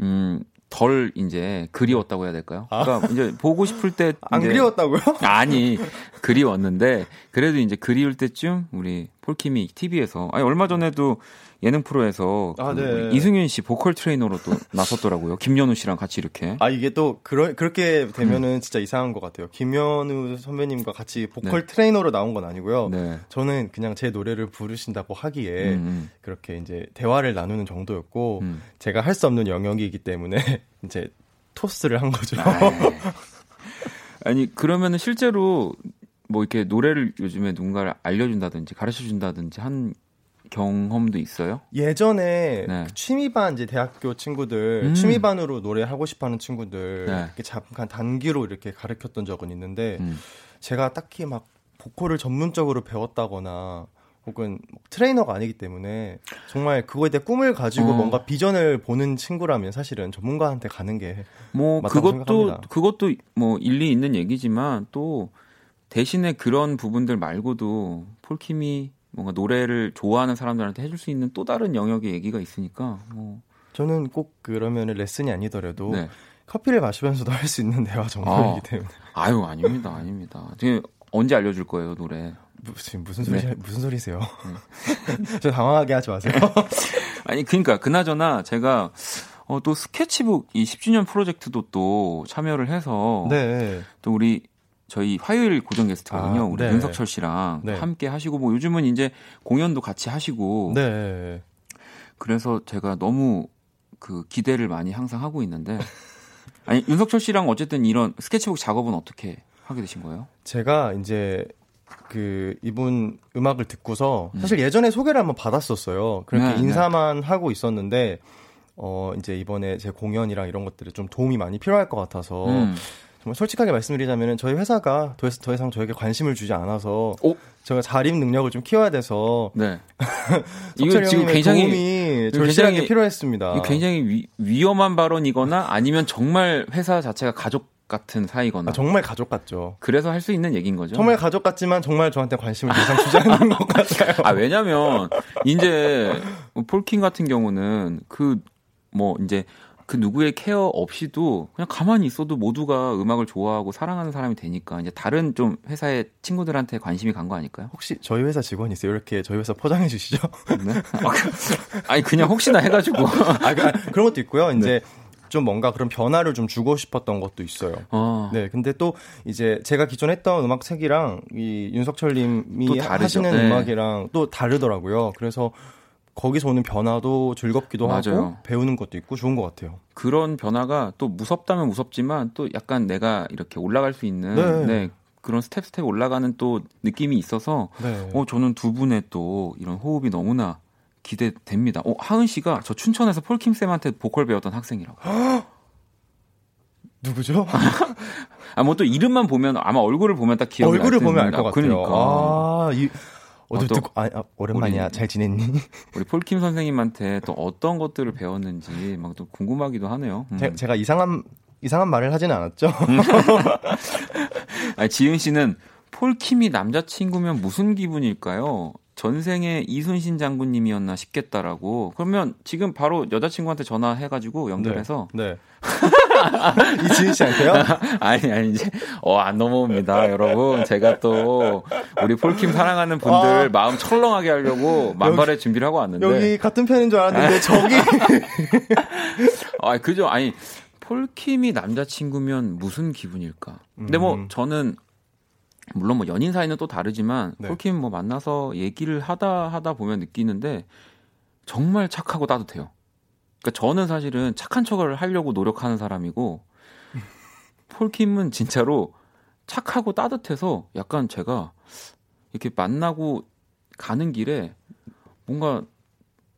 음, 덜 이제 그리웠다고 해야 될까요? 그러니까 이제 보고 싶을 때 안 그리웠다고요? 아니 그리웠는데 그래도 이제 그리울 때쯤 우리 폴킴이 TV에서 아니 얼마 전에도 예능 프로에서 아, 그 네. 이승윤 씨 보컬 트레이너로 또 나섰더라고요. 김연우 씨랑 같이 이렇게. 아, 이게 또 그러, 그렇게 되면은 진짜 이상한 것 같아요. 김현우 선배님과 같이 보컬 네. 트레이너로 나온 건 아니고요. 네. 저는 그냥 제 노래를 부르신다고 하기에 음, 그렇게 이제 대화를 나누는 정도였고 음. 제가 할 수 없는 영역이기 때문에 이제 토스를 한 거죠. 네. 아니 그러면은 실제로 뭐 이렇게 노래를 요즘에 누군가를 알려준다든지 가르쳐준다든지 한 경험도 있어요? 예전에 네. 그 취미반 이제 대학교 친구들 음. 취미반으로 노래 하고 싶어하는 친구들 네. 이렇게 잠깐 단기로 이렇게 가르쳤던 적은 있는데 음. 제가 딱히 막 보컬을 전문적으로 배웠다거나 혹은 뭐 트레이너가 아니기 때문에 정말 그거에 대해 꿈을 가지고 어. 뭔가 비전을 보는 친구라면 사실은 전문가한테 가는 게 뭐 그것도 생각합니다. 그것도 뭐 일리 있는 얘기지만 또 대신에 그런 부분들 말고도 폴킴이 뭔가 노래를 좋아하는 사람들한테 해줄 수 있는 또 다른 영역의 얘기가 있으니까 뭐 저는 꼭 그러면 레슨이 아니더라도 네. 커피를 마시면서도 할 수 있는 대화 정도이기 아. 때문에 아유 아닙니다 아닙니다. 되게 언제 알려줄 거예요 노래? 무슨 무슨 소리 네. 무슨 소리세요? 저 당황하게 하지 마세요. 아니 그러니까 그나저나 제가 어, 또 스케치북 이 10주년 프로젝트도 또 참여를 해서 네. 또 우리 저희 화요일 고정 게스트거든요. 아, 우리 네. 윤석철 씨랑 네. 함께 하시고 뭐 요즘은 이제 공연도 같이 하시고 네. 그래서 제가 너무 그 기대를 많이 항상 하고 있는데 아니 윤석철 씨랑 어쨌든 이런 스케치북 작업은 어떻게 하게 되신 거예요? 제가 이제 그 이분 음악을 듣고서 음. 사실 예전에 소개를 한번 받았었어요. 그렇게 네, 네. 인사만 하고 있었는데 어 이제 이번에 제 공연이랑 이런 것들이 좀 도움이 많이 필요할 것 같아서 음. 정말 솔직하게 말씀드리자면 저희 회사가 더, 더 이상 저에게 관심을 주지 않아서 오? 제가 자립 능력을 좀 키워야 돼서 네. 이거 지금 굉장히 도움이 절실하게 굉장히- 필요했습니다. 굉장히 위, 위험한 발언이거나 아니면 정말 회사 자체가 가족 같은 사이거나 아, 정말 가족 같죠. 그래서 할 수 있는 얘기인 거죠. 정말 가족 같지만 정말 저한테 관심을 더 이상 주지 않는 것 같아요. 아 왜냐면 이제 폴킹 같은 경우는 그 뭐 이제 그 누구의 케어 없이도 그냥 가만히 있어도 모두가 음악을 좋아하고 사랑하는 사람이 되니까 이제 다른 좀 회사의 친구들한테 관심이 간 거 아닐까요? 혹시 저희 회사 직원이세요? 이렇게 저희 회사 포장해 주시죠? 네? 아, 그- 아니 그냥 혹시나 해가지고 아, 그, 아, 그런 것도 있고요. 네. 이제 좀 뭔가 그런 변화를 좀 주고 싶었던 것도 있어요. 어, 네, 근데 또 이제 제가 기존 했던 음악 색이랑 이 윤석철님이. 하시는 네. 음악이랑 또 다르더라고요. 그래서 거기서 오는 변화도 즐겁기도 하고 맞아요. 배우는 것도 있고 좋은 것 같아요. 그런 변화가 또 무섭다면 무섭지만 또 약간 내가 이렇게 올라갈 수 있는 네. 네, 그런 스텝 스텝 올라가는 또 느낌이 있어서 네. 어, 저는 두 분의 또 이런 호흡이 너무나 기대됩니다. 어, 하은 씨가 저 춘천에서 폴킴 쌤한테 보컬 배웠던 학생이라고. 누구죠? 아, 뭐 또 이름만 보면 아마 얼굴을 보면 딱 기억이 얼굴을 날 보면 알. 것 같아요. 그러니까 아, 이 어제 듣고 아, 아, 오랜만이야. 우리- 잘 지냈니? 우리 폴킴 선생님한테 또 어떤 것들을 배웠는지 막 또 궁금하기도 하네요. 음. 제, 제가 이상한 이상한 말을 하지는 않았죠. 아니, 지은 씨는 폴킴이 남자친구면 무슨 기분일까요? 전생에 이순신 장군님이었나 싶겠다라고. 그러면 지금 바로 여자친구한테 전화해가지고 연결해서 네. 이지은 씨한테요? 아니 아니 이제 어안 넘어옵니다 여러분 제가 또 우리 폴킴 사랑하는 분들 아. 마음 철렁하게 하려고 만발의 준비를 하고 왔는데 여기 같은 편인 줄 알았는데 저기 아 그죠 아니 폴킴이 남자친구면 무슨 기분일까 근데 뭐 음. 저는 물론 뭐 연인 사이는 또 다르지만 네. 폴킴 뭐 만나서 얘기를 하다 하다 보면 느끼는데 정말 착하고 따뜻해요 그러니까 저는 사실은 착한 척을 하려고 노력하는 사람이고 폴킴은 진짜로 착하고 따뜻해서 약간 제가 이렇게 만나고 가는 길에 뭔가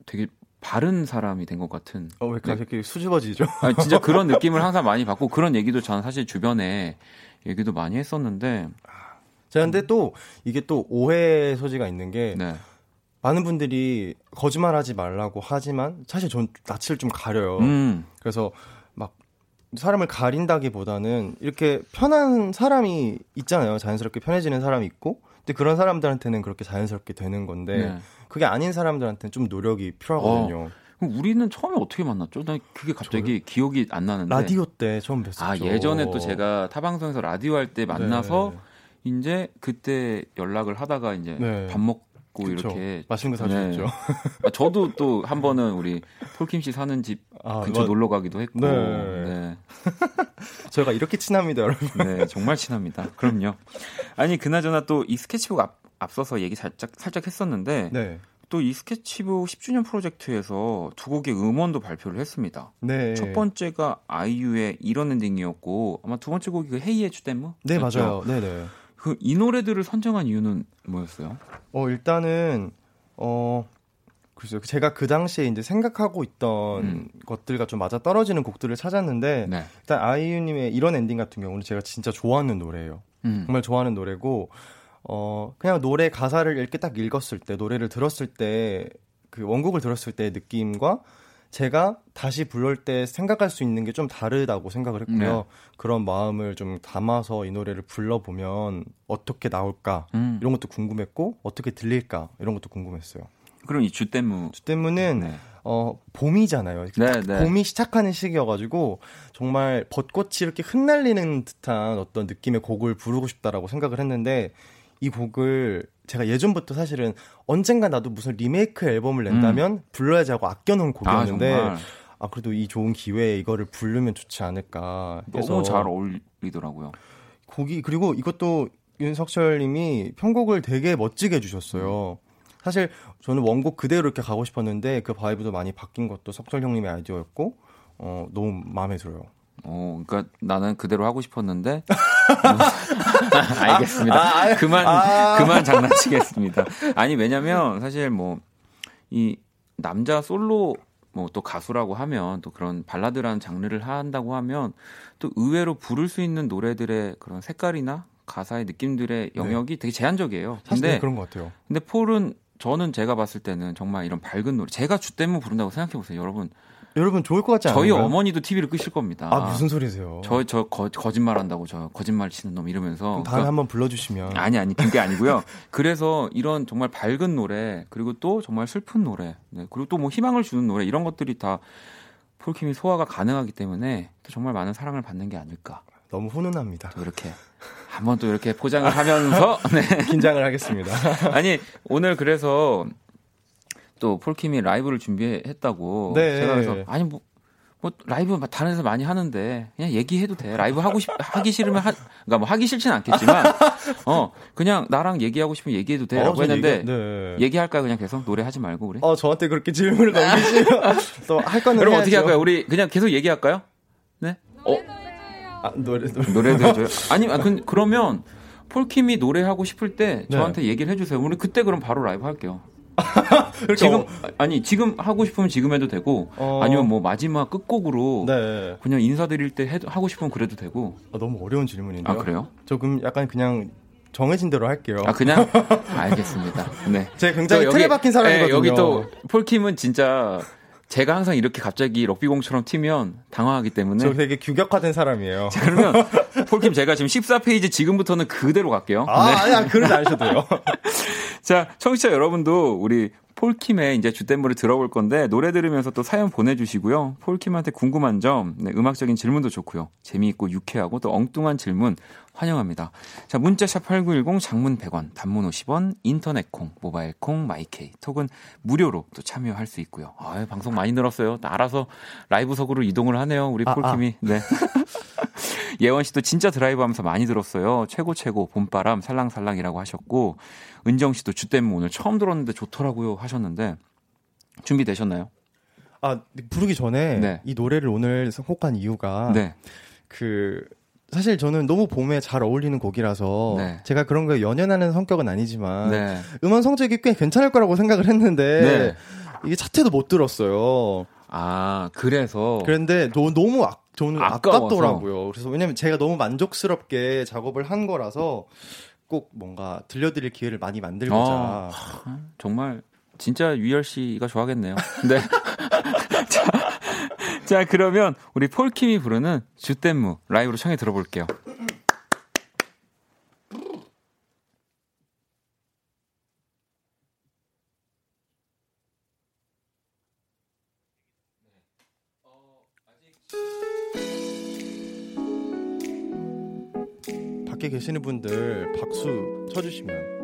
되게 바른 사람이 된 것 같은 어, 왜 네. 이렇게 수줍어지죠? 아니, 진짜 그런 느낌을 항상 많이 받고 그런 얘기도 저는 사실 주변에 얘기도 많이 했었는데 자, 근데 또 이게 또 오해 소지가 있는 게 네. 많은 분들이 거짓말하지 말라고 하지만 사실 전 낯을 좀 가려요. 음. 그래서 막 사람을 가린다기보다는 이렇게 편한 사람이 있잖아요. 자연스럽게 편해지는 사람이 있고, 근데 그런 사람들한테는 그렇게 자연스럽게 되는 건데 네. 그게 아닌 사람들한테는 좀 노력이 필요하거든요. 그럼 우리는 처음에 어떻게 만났죠? 난 그게 갑자기 기억이 안 나는데. 라디오 때 처음 뵀었죠. 아 예전에 또 제가 타방송에서 라디오 할 때 만나서 이제 그때 연락을 하다가 이제 네. 밥 먹 고 그쵸. 이렇게 맛있는 거 사주셨죠. 아, 저도 또 한 번은 우리 폴킴 씨 사는 집 아, 근처 이거- 놀러 가기도 했고 네. 네. 저희가 이렇게 친합니다, 여러분. 네, 정말 친합니다. 그럼요. 아니 그나저나 또 이 스케치북 앞, 앞서서 얘기 살짝 살짝 했었는데 네. 또이 스케치북 10주년 프로젝트에서 두 곡의 음원도 발표를 했습니다. 네. 첫 번째가 아이유의 이런 엔딩이었고 아마 두 번째 곡이 그 헤이의 주댐무? 네, 맞아요. 네, 네. 그 이 노래들을 선정한 이유는 뭐였어요? 어, 일단은, 어, 글쎄요. 제가 그 당시에 이제 생각하고 있던 음. 것들과 좀 맞아 떨어지는 곡들을 찾았는데, 네. 일단 아이유님의 이런 엔딩 같은 경우는 제가 진짜 좋아하는 노래예요. 음. 정말 좋아하는 노래고, 어, 그냥 노래 가사를 이렇게 딱 읽었을 때, 노래를 들었을 때, 그 원곡을 들었을 때의 느낌과 제가 다시 부를 때 생각할 수 있는 게 좀 다르다고 생각을 했고요. 네. 그런 마음을 좀 담아서 이 노래를 불러보면 어떻게 나올까, 음. 이런 것도 궁금했고, 어떻게 들릴까, 이런 것도 궁금했어요. 그럼 이 주댐무 주 때문은 네. 어 봄이잖아요. 네, 딱 네. 봄이 시작하는 시기여가지고 정말 벚꽃이 이렇게 흩날리는 듯한 어떤 느낌의 곡을 부르고 싶다라고 생각을 했는데 이 곡을 제가 예전부터 사실은 언젠가 나도 무슨 리메이크 앨범을 낸다면 불러야지 하고 아껴놓은 곡이었는데 음. 정말. 아, 그래도 이 좋은 기회에 이거를 부르면 좋지 않을까 해서 너무 잘 어울리더라고요. 곡이 그리고 이것도 윤석철님이 편곡을 되게 멋지게 해주셨어요. 사실 저는 원곡 그대로 이렇게 가고 싶었는데 그 바이브도 많이 바뀐 것도 석철 형님의 아이디어였고 어, 너무 마음에 들어요. 어, 그러니까 나는 그대로 하고 싶었는데 알겠습니다. 아, 아, 그만 아. 그만 장난치겠습니다. 아니 왜냐면 사실 뭐 이 남자 솔로 뭐 또 가수라고 하면 또 그런 발라드라는 장르를 한다고 하면 또 의외로 부를 수 있는 노래들의 그런 색깔이나 가사의 느낌들의 영역이 되게 제한적이에요. 네. 사실 근데 네, 그런 것 같아요. 근데 폴은 저는 제가 봤을 때는 정말 이런 밝은 노래 제가 주댐을 부른다고 생각해 보세요, 여러분. 여러분 좋을 것 같지 않아요? 저희 어머니도 TV를 끄실 겁니다. 아 무슨 소리세요? 저, 저, 거, 거짓말 한다고, 저, 거짓말 치는 놈 이러면서. 그럼 다음에 그러니까- 한번 불러주시면 아니, 아니, 그게 아니고요. 그래서 이런 정말 밝은 노래, 그리고 또 정말 슬픈 노래, 네, 그리고 또 뭐 희망을 주는 노래, 이런 것들이 다 폴킴이 소화가 가능하기 때문에 또 정말 많은 사랑을 받는 게 아닐까. 너무 훈훈합니다. 또 이렇게. 한번 또 이렇게 포장을 하면서, 네. 긴장을 하겠습니다. 아니, 오늘 그래서 또 폴킴이 라이브를 준비했다고. 네. 제가 그래서, 아니, 뭐, 뭐 라이브 다른 데서 많이 하는데 그냥 얘기해도 돼. 라이브 하고 싶 하기 싫으면 하 그러니까 뭐 하기 싫진 않겠지만 어 그냥 나랑 얘기하고 싶으면 얘기해도 돼라고 어, 저 했는데 얘기- 네. 얘기할까 그냥 계속? 노래 하지 말고 우리 어 저한테 그렇게 질문을 넘기시면 또 할 거는 그럼 해야죠. 어떻게 할까요? 우리 그냥 계속 얘기할까요? 네? 어, 아, 노래 노래 노래도 해줘요? 아니 아, 그, 그러면 폴킴이 노래하고 싶을 때 네. 저한테 얘기를 해주세요. 우리 그때 그럼 바로 라이브 할게요 지금 어, 아니 지금 하고 싶으면 지금 해도 되고 어. 아니면 뭐 마지막 끝곡으로 네 그냥 인사드릴 때 해도, 하고 싶으면 그래도 되고 아, 너무 어려운 질문인데요. 아 그래요? 저 그럼 약간 그냥 정해진 대로 할게요. 아 그냥 알겠습니다. 네. 제가 굉장히 또 틀에 박힌 사람이거든요. 예, 여기 또 폴킴은 진짜 제가 항상 이렇게 갑자기 럭비공처럼 튀면 당황하기 때문에 저 되게 규격화된 사람이에요. 자, 그러면 폴킴 제가 지금 14페이지 지금부터는 그대로 갈게요. 아, 네. 아니야, 그러지 않으셔도요. 자, 청취자 여러분도 우리 폴킴의 이제 주댐물을 들어볼 건데 노래 들으면서 또 사연 보내주시고요. 폴킴한테 궁금한 점, 네, 음악적인 질문도 좋고요. 재미있고 유쾌하고 또 엉뚱한 질문 환영합니다. 자, 문자샵 8910 장문 100원, 단문 50원, 인터넷 콩, 모바일 콩, 마이케이, 톡은 무료로 또 참여할 수 있고요. 아, 방송 많이 늘었어요. 알아서 라이브석으로 이동을 하네요. 우리 아, 폴킴이. 네. 예원 씨도 진짜 드라이브 하면서 많이 들었어요. 최고 최고 봄바람 살랑살랑이라고 하셨고 은정 씨도 주댐 오늘 처음 들었는데 좋더라고요 하셨는데 준비되셨나요? 아, 부르기 전에 네. 이 노래를 오늘 선곡한 이유가 네. 그 사실 저는 너무 봄에 잘 어울리는 곡이라서 네. 제가 그런 거에 연연하는 성격은 아니지만 네. 음원 성적이 꽤 괜찮을 거라고 생각을 했는데 네. 이게 차트도 못 들었어요. 아, 그래서 그런데 너, 너무 아, 저는 아까워서. 아깝더라고요. 그래서 왜냐면 제가 너무 만족스럽게 작업을 한 거라서 꼭 뭔가 들려드릴 기회를 많이 만들고자. 어. 정말 진짜 유열 씨가 좋아하겠네요. 네. 자, 자, 그러면 우리 폴킴이 부르는 주댐무 라이브로 청해 들어볼게요. 밖에 계시는 분들 박수 쳐주시면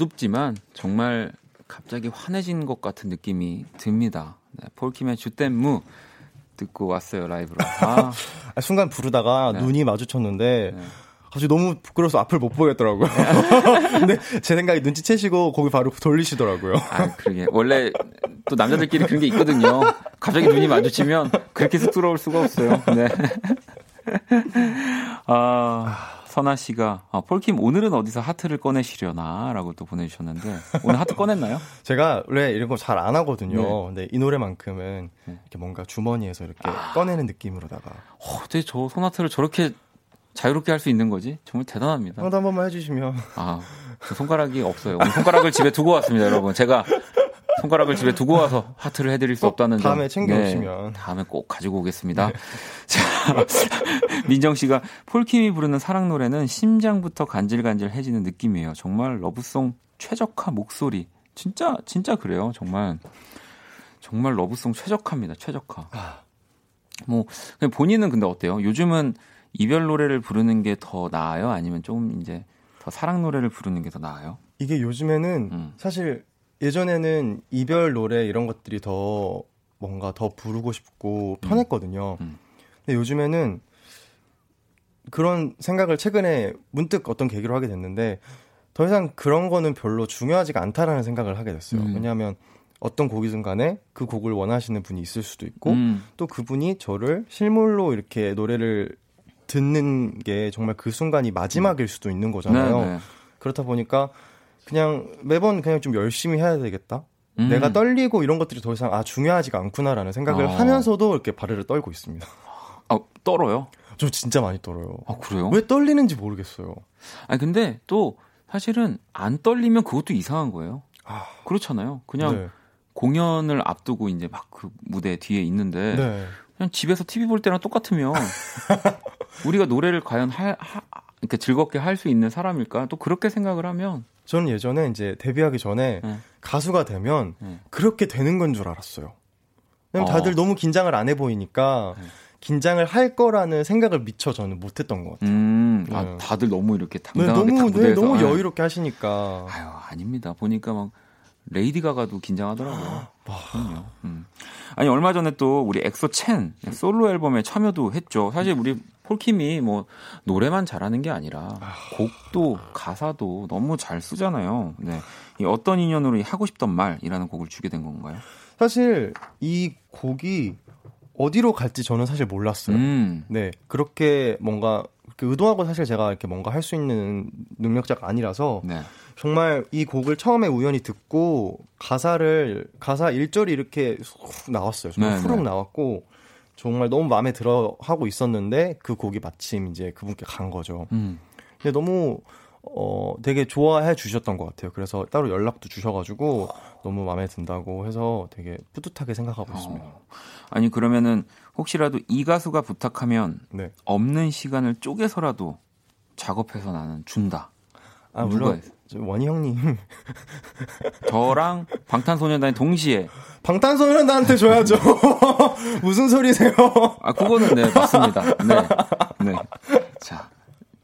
어둡지만 정말 갑자기 환해진 것 같은 느낌이 듭니다. 네, 폴킴의 주댐무 듣고 왔어요, 라이브로. 아, 아, 순간 부르다가 네. 눈이 마주쳤는데 네. 갑자기 너무 부끄러워서 앞을 못 보겠더라고요. 근데 제 생각에 눈치채시고 거기 바로 돌리시더라고요. 아, 그러게. 원래 또 남자들끼리 그런 게 있거든요. 갑자기 눈이 마주치면 그렇게 쑥스러울 수가 없어요. 네. 아, 선아 씨가 아, 폴킴 오늘은 어디서 하트를 꺼내시려나라고 또 보내주셨는데 오늘 하트 꺼냈나요? 제가 원래 이런 거 잘 안 하거든요. 네. 근데 이 노래만큼은 네. 이렇게 뭔가 주머니에서 이렇게 아. 꺼내는 느낌으로다가 어, 어떻게 저 손아트를 저렇게 자유롭게 할 수 있는 거지? 정말 대단합니다. 한번 한 번만 해주시면 아, 저 손가락이 없어요. 손가락을 집에 두고 왔습니다, 여러분. 제가 손가락을 집에 두고 와서 하트를 해드릴 수꼭 없다는 점. 다음에 챙겨 오시면. 네, 다음에 꼭 가지고 오겠습니다. 자, 민정 씨가 폴킴이 부르는 사랑 노래는 심장부터 간질간질해지는 느낌이에요. 정말 러브송 최적화 목소리. 진짜 진짜 그래요. 정말 정말 러브송 최적화입니다. 최적화. 뭐 그냥 본인은 근데 어때요? 요즘은 이별 노래를 부르는 게 더 나아요? 아니면 좀 이제 더 사랑 노래를 부르는 게 더 나아요? 이게 요즘에는 음. 사실 예전에는 이별 노래 이런 것들이 더 뭔가 더 부르고 싶고 편했거든요. 음. 근데 요즘에는 그런 생각을 최근에 문득 어떤 계기로 하게 됐는데 더 이상 그런 거는 별로 중요하지가 않다라는 생각을 하게 됐어요. 음. 왜냐하면 어떤 곡이든 간에 그 곡을 원하시는 분이 있을 수도 있고 음. 또 그분이 저를 실물로 이렇게 노래를 듣는 게 정말 그 순간이 마지막일 수도 있는 거잖아요. 네, 네. 그렇다 보니까 그냥 매번 그냥 좀 열심히 해야 되겠다. 음. 내가 떨리고 이런 것들이 더 이상 아 중요하지가 않구나라는 생각을 어. 하면서도 이렇게 발을 떨고 있습니다. 아, 떨어요? 저 진짜 많이 떨어요. 아, 그래요? 왜 떨리는지 모르겠어요. 아니, 근데 또 사실은 안 떨리면 그것도 이상한 거예요. 아, 그렇잖아요. 그냥 네. 공연을 앞두고 이제 막 그 무대 뒤에 있는데 네. 그냥 집에서 TV 볼 때랑 똑같으면 우리가 노래를 과연 할, 하, 이렇게 즐겁게 할 수 있는 사람일까? 또 그렇게 생각을 하면 저는 예전에 이제 데뷔하기 전에 네. 가수가 되면 네. 그렇게 되는 건 줄 알았어요. 왜냐면 어. 다들 너무 긴장을 안 해 보이니까 네. 긴장을 할 거라는 생각을 미처 저는 못했던 것 같아요. 음, 아, 네. 다들 너무 이렇게 네, 당당하게 딱 너무 네, 너무 아, 여유롭게 하시니까 아유, 아닙니다. 보니까 막 레이디 가가도 긴장하더라고요. 그럼요. 음. 아니 얼마 전에 또 우리 엑소 첸 솔로 앨범에 참여도 했죠. 사실 우리 폴킴이 뭐 노래만 잘하는 게 아니라 곡도 가사도 너무 잘 쓰잖아요. 네. 이 어떤 인연으로 이 하고 싶던 말이라는 곡을 주게 된 건가요? 사실 이 곡이 어디로 갈지 저는 사실 몰랐어요. 음. 네, 그렇게 뭔가 그 의도하고 사실 제가 이렇게 뭔가 할 수 있는 능력자가 아니라서 네. 정말 이 곡을 처음에 우연히 듣고 가사를 가사 1절이 이렇게 훅 나왔어요. 정말 네, 후룩 네. 나왔고 정말 너무 마음에 들어 하고 있었는데 그 곡이 마침 이제 그분께 간 거죠. 음. 근데 너무 어 되게 좋아해 주셨던 것 같아요. 그래서 따로 연락도 주셔가지고 너무 마음에 든다고 해서 되게 뿌듯하게 생각하고 있습니다. 어. 아니 그러면은 혹시라도 이 가수가 부탁하면 네. 없는 시간을 쪼개서라도 작업해서 나는 준다. 아 물론 원희 형님 저랑 방탄소년단이 동시에 방탄소년단한테 줘야죠. 무슨 소리세요? 아 그거는 네 맞습니다. 네, 네. 자,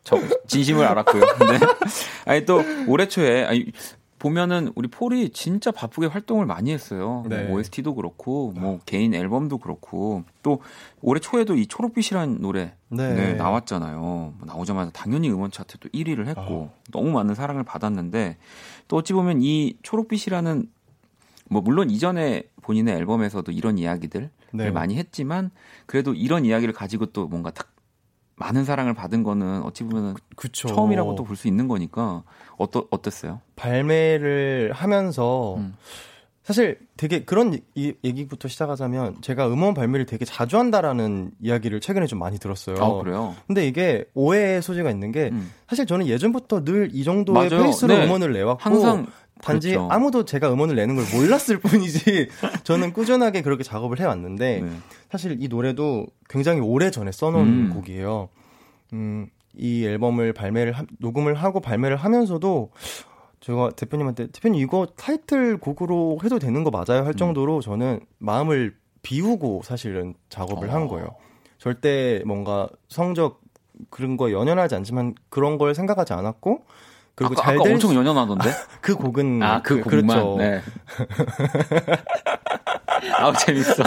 저 진심을 알았고요. 네. 아니 또 올해 초에 아니 보면은 우리 폴이 진짜 바쁘게 활동을 많이 했어요. 네. 뭐 OST도 그렇고 뭐 개인 앨범도 그렇고 또 올해 초에도 이 초록빛이라는 노래 네. 네, 나왔잖아요. 뭐 나오자마자 당연히 음원 차트 또 1위를 했고 너무 많은 사랑을 받았는데 또 어찌 보면 이 초록빛이라는 뭐 물론 이전에 본인의 앨범에서도 이런 이야기들을 네. 많이 했지만 그래도 이런 이야기를 가지고 또 뭔가 딱 많은 사랑을 받은 거는 어찌 보면 그쵸. 처음이라고 또 볼 수 있는 거니까 어떠 어땠어요? 발매를 하면서 음. 사실 되게 그런 이, 얘기부터 시작하자면 제가 음원 발매를 되게 자주 한다라는 이야기를 최근에 좀 많이 들었어요. 아 그래요? 근데 이게 오해의 소지가 있는 게 음. 사실 저는 예전부터 늘 이 정도의 맞아요. 페이스로 네. 음원을 내왔고 항상 단지 그랬죠. 아무도 제가 음원을 내는 걸 몰랐을 뿐이지 저는 꾸준하게 그렇게 작업을 해왔는데 네. 사실 이 노래도 굉장히 오래 전에 써놓은 음. 곡이에요. 음, 이 앨범을 발매를 하- 녹음을 하고 발매를 하면서도 제가 대표님한테 대표님 이거 타이틀 곡으로 해도 되는 거 맞아요 음. 할 정도로 저는 마음을 비우고 사실은 작업을 어. 한 거예요. 절대 뭔가 성적 그런 거 연연하지 않지만 그런 걸 생각하지 않았고 그리고 아까, 잘 아까 될 엄청 수- 연연하던데? 그 곡은 아, 그 그, 곡만. 그렇죠. 네. 아우 재밌어.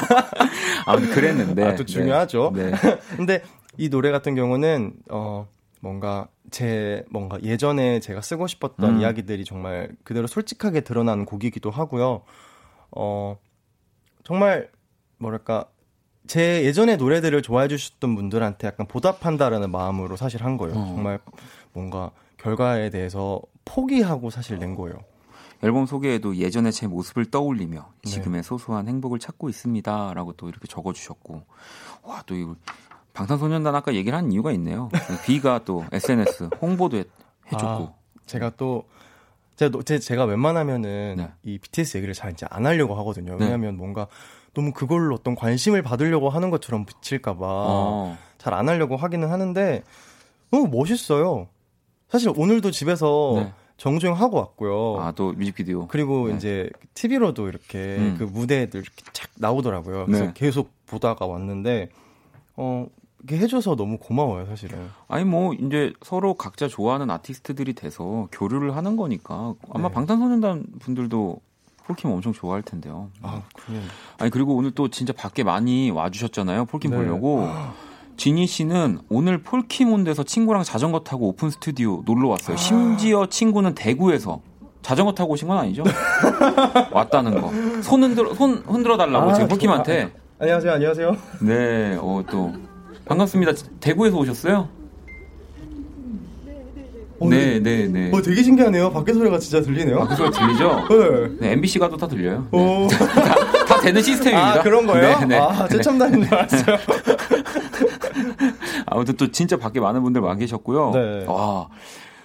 아무튼 그랬는데. 아, 또 중요하죠. 네. 근데 이 노래 같은 경우는 어 뭔가 제 뭔가 예전에 제가 쓰고 싶었던 음. 이야기들이 정말 그대로 솔직하게 드러나는 곡이기도 하고요. 어 정말 뭐랄까 제 예전의 노래들을 좋아해 주셨던 분들한테 약간 보답한다라는 마음으로 사실 한 거예요. 어. 정말 뭔가 결과에 대해서 포기하고 사실 낸 거예요. 앨범 소개에도 예전의 제 모습을 떠올리며 네. 지금의 소소한 행복을 찾고 있습니다라고 또 이렇게 적어주셨고 와 또 이거 방탄소년단 아까 얘기를 한 이유가 있네요. B가 또 SNS 홍보도 해, 해줬고 아, 제가 또 제가, 제, 제가 웬만하면은 네. 이 BTS 얘기를 잘 이제 안 하려고 하거든요. 네. 왜냐하면 뭔가 너무 그걸로 어떤 관심을 받으려고 하는 것처럼 비칠까봐 어. 잘안 하려고 하기는 하는데 너무 멋있어요. 사실 오늘도 집에서 네. 정주행 하고 왔고요. 아 또 뮤직비디오 그리고 네. 이제 TV로도 이렇게 음. 그 무대들 이렇게 착 나오더라고요. 그래서 네. 계속 보다가 왔는데 어 이게 해줘서 너무 고마워요, 사실은. 아니 뭐 이제 서로 각자 좋아하는 아티스트들이 돼서 교류를 하는 거니까 아마 네. 방탄소년단 분들도 폴킴 엄청 좋아할 텐데요. 아, 그냥 아니 그리고 오늘 또 진짜 밖에 많이 와주셨잖아요. 폴킴 네. 보려고. 지니 씨는 오늘 폴킴 온데서 친구랑 자전거 타고 오픈 스튜디오 놀러 왔어요. 심지어 친구는 대구에서 자전거 타고 오신 건 아니죠? 왔다는 거. 손 흔들어 손 흔들어 달라고 아, 지금 저- 폴킴한테. 안녕하세요, 안녕하세요. 네, 어 또 반갑습니다. 대구에서 오셨어요? 네, 네, 네. 어, 되게 신기하네요. 밖에 소리가 진짜 들리네요. 아, 그 소리 들리죠? 네. 네, MBC 가도 다 들려요. 네. 오. 다 되는 시스템입니다. 아, 그런 거예요? 네, 네. 아, 최첨단인 줄 알았어요. 아무튼 또 진짜 밖에 많은 분들 와 계셨고요. 네. 와.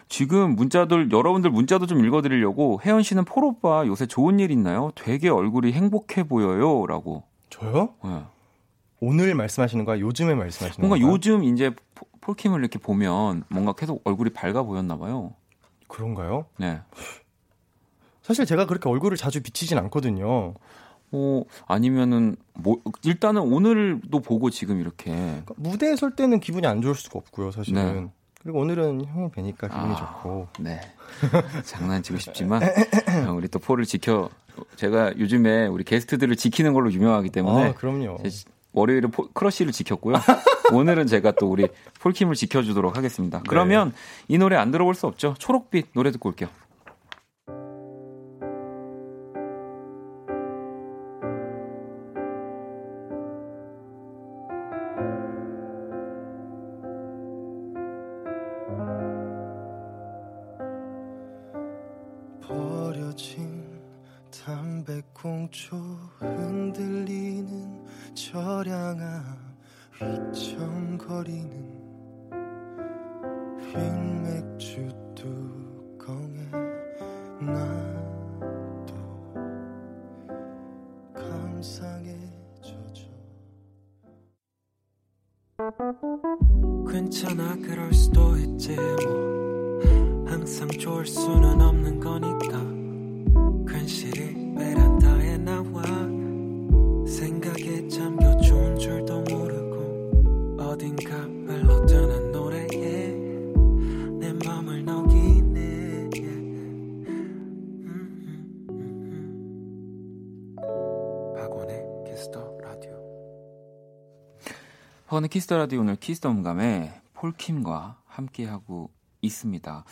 지금 문자들 여러분들 문자도 좀 읽어드리려고 혜연 씨는 폴 오빠 요새 좋은 일 있나요? 되게 얼굴이 행복해 보여요라고. 저요? 네. 오늘 말씀하시는 거야? 요즘에 말씀하시는 뭔가 건가요? 요즘 이제 포- 폴킴을 이렇게 보면 뭔가 계속 얼굴이 밝아 보였나 봐요. 그런가요? 네. 사실 제가 그렇게 얼굴을 자주 비치진 않거든요. 어 아니면은 뭐 일단은 오늘도 보고 지금 이렇게 그러니까 무대에 설 때는 기분이 안 좋을 수가 없고요, 사실은. 네. 그리고 오늘은 형이 뵈니까 기분이 아. 좋고. 네. 장난치고 싶지만 어, 우리 또 폴을 지켜 제가 요즘에 우리 게스트들을 지키는 걸로 유명하기 때문에 아, 그럼요. 제 월요일에 포, 크러쉬를 지켰고요. 오늘은 제가 또 우리 폴킴을 지켜주도록 하겠습니다. 그러면 이 노래 안 들어볼 수 없죠. 초록빛 노래 듣고 올게요. 키스 더 라디오 오늘 키스 더 음감에 폴킴과 함께하고 있습니다.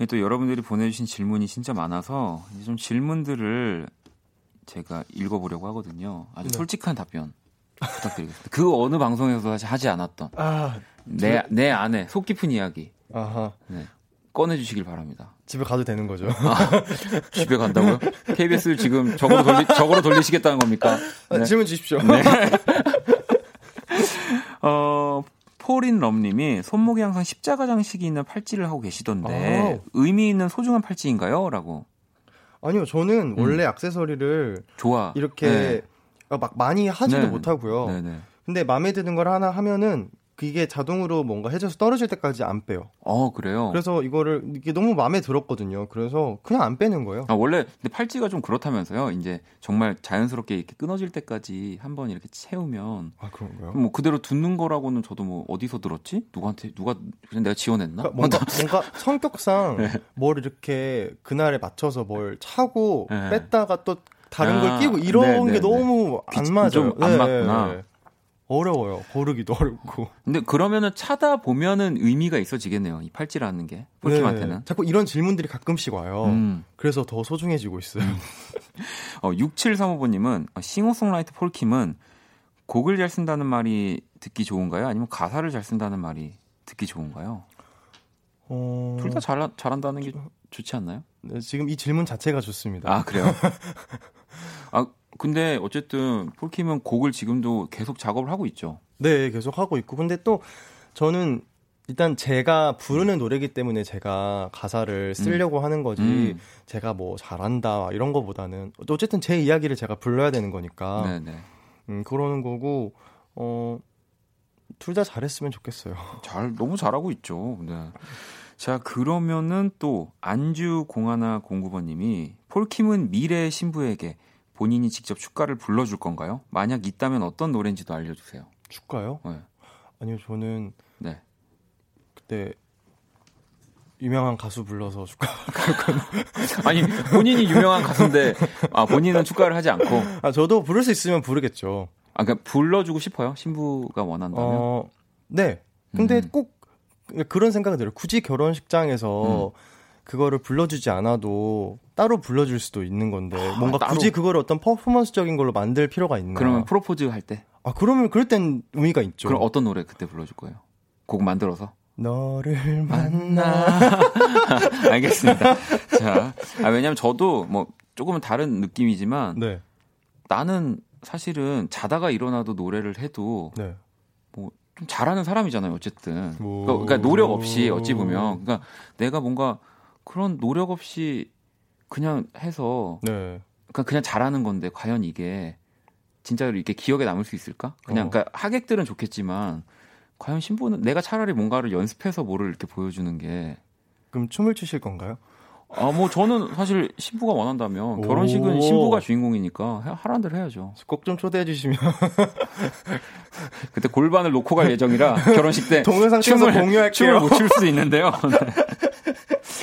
예, 또 여러분들이 보내주신 질문이 진짜 많아서 좀 질문들을 제가 읽어보려고 하거든요. 아주 네. 솔직한 답변 부탁드리겠습니다. 그 어느 방송에서 하지- 하지 않았던 아, 내, 내 안에 속 깊은 이야기. 네, 꺼내주시길 바랍니다. 집에 가도 되는 거죠. 집에 간다고요? KBS를 지금 적으로, 돌리, 적으로 돌리시겠다는 겁니까? 네. 질문 주십시오. 어, 폴인 럼님이 손목에 항상 십자가 장식이 있는 팔찌를 하고 계시던데 아우. 의미 있는 소중한 팔찌인가요? 라고 아니요, 저는 원래 액세서리를 좋아. 이렇게 네. 막 많이 하지도 네. 못하고요. 네네. 근데 마음에 드는 걸 하나 하면은 그게 자동으로 뭔가 해져서 떨어질 때까지 안 빼요. 어 그래요. 그래서 이거를 이게 너무 마음에 들었거든요. 그래서 그냥 안 빼는 거예요. 아, 원래 근데 팔찌가 좀 그렇다면서요. 이제 정말 자연스럽게 이렇게 끊어질 때까지 한번 이렇게 채우면 아 그런가요? 뭐 그대로 두는 거라고는 저도 뭐 어디서 들었지? 누구한테 누가 그냥 내가 지원했나? 그러니까 뭔가 뭔가 성격상 뭘 이렇게 그날에 맞춰서 뭘 차고 네. 뺐다가 또 다른 아, 걸 끼고 이런 네, 네, 게 네. 너무 안 비- 맞아요. 좀안 맞구나. 어려워요. 고르기도 어렵고. 근데 그러면은 차다 보면은 의미가 있어지겠네요. 이 팔찌라는 게 폴킴한테는. 네. 자꾸 이런 질문들이 가끔씩 와요. 음. 그래서 더 소중해지고 있어요. 어, 6735번님은 싱어송라이터 폴킴은 곡을 잘 쓴다는 말이 듣기 좋은가요? 아니면 가사를 잘 쓴다는 말이 듣기 좋은가요? 어... 둘다 잘한다는 게 좋지 않나요? 네, 지금 이 질문 자체가 좋습니다. 아 그래요? 아 근데 어쨌든 폴킴은 곡을 지금도 계속 작업을 하고 있죠. 네, 계속 하고 있고. 근데 또 저는 일단 제가 부르는 노래기 때문에 제가 가사를 쓰려고 하는 거지. 음. 제가 뭐 잘한다 이런 거보다는 어쨌든 제 이야기를 제가 불러야 되는 거니까. 네네. 음, 그러는 거고 어. 둘 다 잘했으면 좋겠어요. 잘 너무 잘하고 있죠. 네. 자 그러면은 또 안주 공하나 공구번님이 폴킴은 미래의 신부에게 본인이 직접 축가를 불러줄 건가요? 만약 있다면 어떤 노래인지도 알려주세요. 축가요? 네. 아니요, 저는 네. 그때 유명한 가수 불러서 축가. 아니 본인이 유명한 가수인데 아 본인은 축가를 하지 않고 아 저도 부를 수 있으면 부르겠죠. 아 그러니까 불러주고 싶어요. 신부가 원한다면. 어, 네. 근데 음. 꼭 그런 생각이 들어요. 굳이 결혼식장에서 음. 그거를 불러주지 않아도 따로 불러줄 수도 있는 건데 뭔가 아, 따로? 굳이 그거를 어떤 퍼포먼스적인 걸로 만들 필요가 있나? 그러면 프로포즈 할 때. 아 그러면 그럴 땐 의미가 있죠. 그럼 어떤 노래 그때 불러줄 거예요? 곡 만들어서. 너를 만나. 알겠습니다. 자, 아, 왜냐면 저도 뭐 조금은 다른 느낌이지만 네, 나는 사실은 자다가 일어나도 노래를 해도 네. 좀 잘하는 사람이잖아요. 어쨌든. 오. 그러니까 노력 없이 어찌 보면 그러니까 내가 뭔가 그런 노력 없이 그냥 해서 네. 그러니까 그냥 잘하는 건데 과연 이게 진짜로 이렇게 기억에 남을 수 있을까? 그냥 어. 그러니까 하객들은 좋겠지만 과연 신부는 내가 차라리 뭔가를 연습해서 뭐를 이렇게 보여주는 게 그럼 춤을 추실 건가요? 아, 뭐 저는 사실 신부가 원한다면 오. 결혼식은 신부가 주인공이니까 해- 하라는 대로 해야죠. 꼭 좀 초대해 주시면 그때 골반을 놓고 갈 예정이라 결혼식 때 동영상 춤을, 공유할게요. 춤을 못 출 수도 있는데요.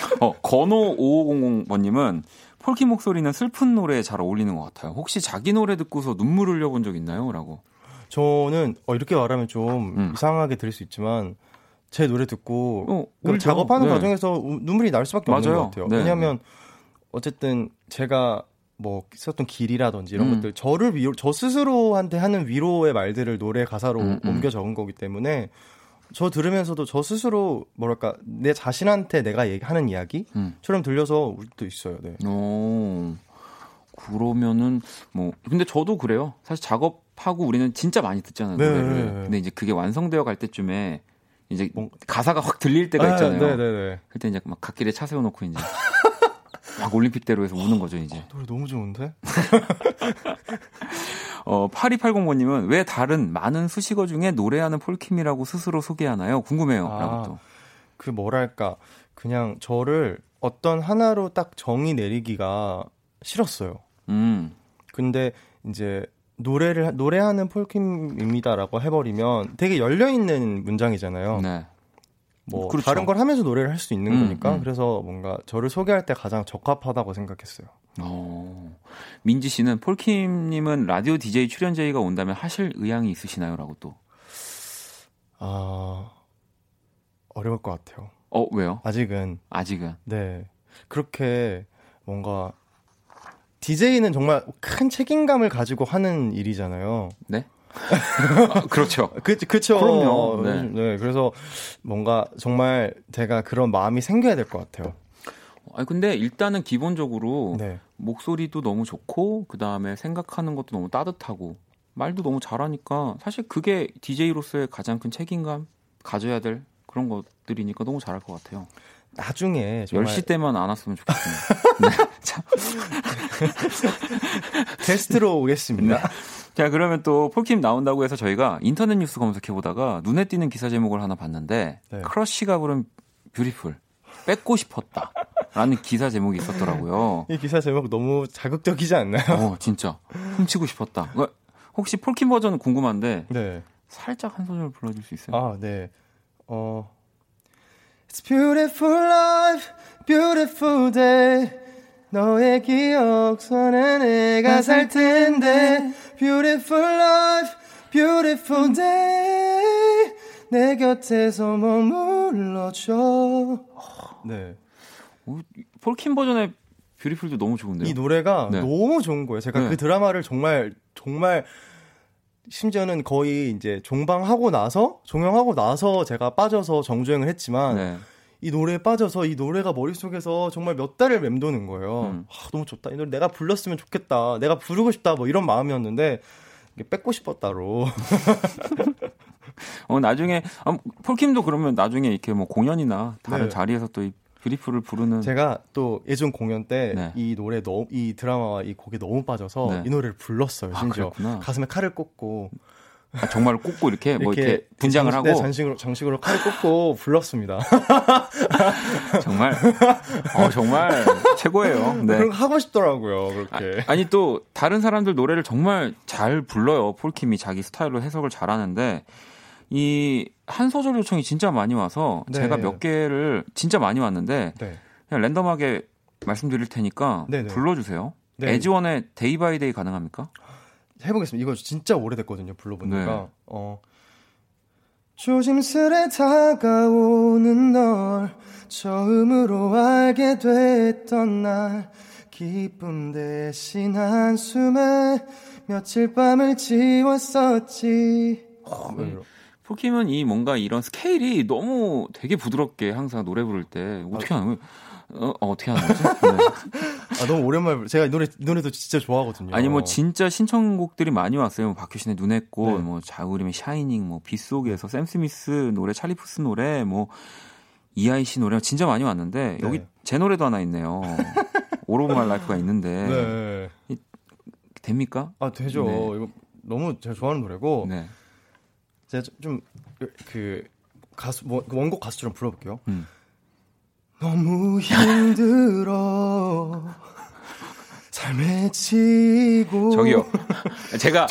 네. 어, 건호 5500번님은 폴킴 목소리는 슬픈 노래에 잘 어울리는 것 같아요. 혹시 자기 노래 듣고서 눈물 흘려본 적 있나요? 라고. 저는 어, 이렇게 말하면 좀 음. 이상하게 들릴 수 있지만 제 노래 듣고 어, 그. 작업하는 네. 과정에서 우- 눈물이 날 수밖에 없는 맞아요. 것 같아요. 네, 왜냐하면 어쨌든 제가 뭐 썼던 길이라든지 이런 음. 것들 저를 위로 저 스스로한테 하는 위로의 말들을 노래 가사로 음, 음. 옮겨 적은 거기 때문에 저 들으면서도 저 스스로 뭐랄까 내 자신한테 내가 얘기하는 이야기처럼 음. 들려서 울 때도 있어요. 네. 오, 그러면은 뭐 근데 저도 그래요. 사실 작업하고 우리는 진짜 많이 듣잖아요 네, 노래를. 네, 네. 근데 이제 그게 완성되어 갈 때쯤에 이제 뭔- 가사가 확 들릴 때가 있잖아요. 아, 네네 네. 그때 이제 막 갓길에 차 세워놓고 이제 막 올림픽대로에서 우는 거죠 이제. 노래 너무 좋은데? 어 8280번님은 왜 다른 많은 수식어 중에 노래하는 폴킴이라고 스스로 소개하나요? 궁금해요. 아. 라고 또. 그 뭐랄까 그냥 저를 어떤 하나로 딱 정의 내리기가 싫었어요. 음. 근데 이제 노래를 노래하는 폴킴입니다라고 해버리면 되게 열려 있는 문장이잖아요. 네. 뭐 그렇죠. 다른 걸 하면서 노래를 할 수 있는 음, 거니까 음. 그래서 뭔가 저를 소개할 때 가장 적합하다고 생각했어요. 어. 민지 씨는 폴킴 님은 라디오 DJ 출연 제의가 온다면 하실 의향이 있으시나요?라고 또. 아 어려울 것 같아요. 어 왜요? 아직은 아직은. 네 그렇게 뭔가 DJ는 정말 큰 책임감을 가지고 하는 일이잖아요. 네? 아, 그렇죠. 그, 그쵸. 그럼요. 네. 네. 그래서 뭔가 정말 제가 그런 마음이 생겨야 될 것 같아요. 아니 근데 일단은 기본적으로 네. 목소리도 너무 좋고 그 다음에 생각하는 것도 너무 따뜻하고 말도 너무 잘하니까 사실 그게 DJ로서의 가장 큰 책임감 가져야 될 그런 것들이니까 너무 잘할 것 같아요. 나중에 정말 10시 대만 안 왔으면 좋겠습니다. 네. 참. 게스트로 오겠습니다. 자, 그러면 또 폴킴 나온다고 해서 저희가 인터넷 뉴스 검색해 보다가 눈에 띄는 기사 제목을 하나 봤는데 네. 크러쉬가 부른 Beautiful 뺏고 싶었다. 라는 기사 제목이 있었더라고요. 이 기사 제목 너무 자극적이지 않나요? 어, 진짜. 훔치고 싶었다. 어, 혹시 폴킴 버전 궁금한데 네. 살짝 한 소절 불러줄 수 있어요? 아, 네. 어. It's beautiful life, beautiful day. 너의 기억 손에 내가 살 텐데. Beautiful life, beautiful day. 내 곁에서 머물러줘. 네. 어, 폴킴 버전의 뷰티풀도 너무 좋은데요. 이 노래가 네. 너무 좋은 거예요. 제가 네. 그 드라마를 정말 정말 심지어는 거의 이제 종방하고 나서 종영하고 나서 제가 빠져서 정주행을 했지만 네. 이 노래에 빠져서 이 노래가 머릿속에서 정말 몇 달을 맴도는 거예요. 음. 아, 너무 좋다. 이 노래 내가 불렀으면 좋겠다. 내가 부르고 싶다. 뭐 이런 마음이었는데 뺏고 싶었다로. 어, 나중에, 아, 폴킴도 그러면 나중에 이렇게 뭐 공연이나 다른 네. 자리에서 또 이 뷰티풀을 부르는. 제가 또 예전 공연 때 네. 이 노래 너무 이 드라마와 이 곡에 너무 빠져서 네. 이 노래를 불렀어요. 아, 심지어 그랬구나. 가슴에 칼을 꽂고 아, 정말 꽂고 이렇게, 뭐 이렇게 분장을 장- 하고. 네, 장식으로 장식으로 칼을 꽂고 불렀습니다. 정말, 어, 정말 최고예요. 네. 그런 거 하고 싶더라고요. 그렇게. 아, 아니 또 다른 사람들 노래를 정말 잘 불러요. 폴킴이 자기 스타일로 해석을 잘하는데 이 한 소절 요청이 진짜 많이 와서 네. 제가 몇 개를 진짜 많이 왔는데 네. 그냥 랜덤하게 말씀드릴 테니까 네네. 불러주세요. 네. 에즈원의 Day By Day 가능합니까? 해보겠습니다. 이거 진짜 오래됐거든요. 불러보니까. 네. 어. 조심스레 다가오는 널 처음으로 알게 됐던 날 기쁨 대신 한숨에 며칠 밤을 지웠었지. 어, 폴킴은 이 뭔가 이런 스케일이 너무 되게 부드럽게 항상 노래 부를 때 어떻게 하는 거예요? 어, 어, 어떻게 하는 거지? 네. 아, 너무 오랜만에 불- 제가 이 노래 이 노래도 진짜 좋아하거든요. 아니 뭐 진짜 신청곡들이 많이 왔어요. 뭐 박효신의 꽃, 네. 뭐 자우림의 Shining, 뭐 빗속에서 샘 스미스 노래, 찰리 푸스 노래, 뭐 이하이 씨 노래가 진짜 많이 왔는데 여기 네. 제 노래도 하나 있네요. My Life가 있는데 네. 됩니까? 아, 되죠. 네. 이거 너무 제가 좋아하는 노래고 네. 제가 좀그 가수 뭐, 원곡 가수처럼 불러볼게요. 음. 너무 힘들어 삶에 지고 저기요. 제가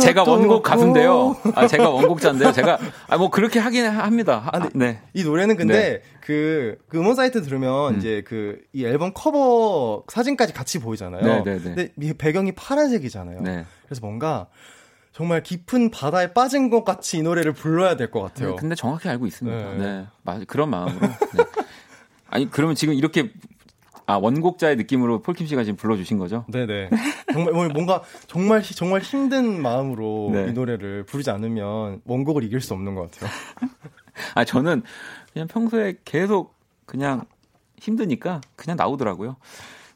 제가 원곡. 가수인데요. 아, 제가 원곡자인데요. 제가 아, 뭐 그렇게 하긴 합니다. 아, 아, 네. 이 노래는 근데 그, 그 음원 사이트 들으면 음. 이제 그 이 앨범 커버 사진까지 같이 보이잖아요. 네, 네, 네. 근데 이 배경이 파란색이잖아요. 네. 그래서 뭔가 정말 깊은 바다에 빠진 것 같이 이 노래를 불러야 될 것 같아요. 네, 근데 정확히 알고 있습니다. 네. 네. 맞 그런 마음으로. 네. 아니, 그러면 지금 이렇게 아, 원곡자의 느낌으로 폴킴 씨가 지금 불러 주신 거죠? 네네. 정말 오늘 뭔가 정말 정말 힘든 마음으로 네. 이 노래를 부르지 않으면 원곡을 이길 수 없는 것 같아요. 아, 저는 그냥 평소에 계속 그냥 힘드니까 그냥 나오더라고요.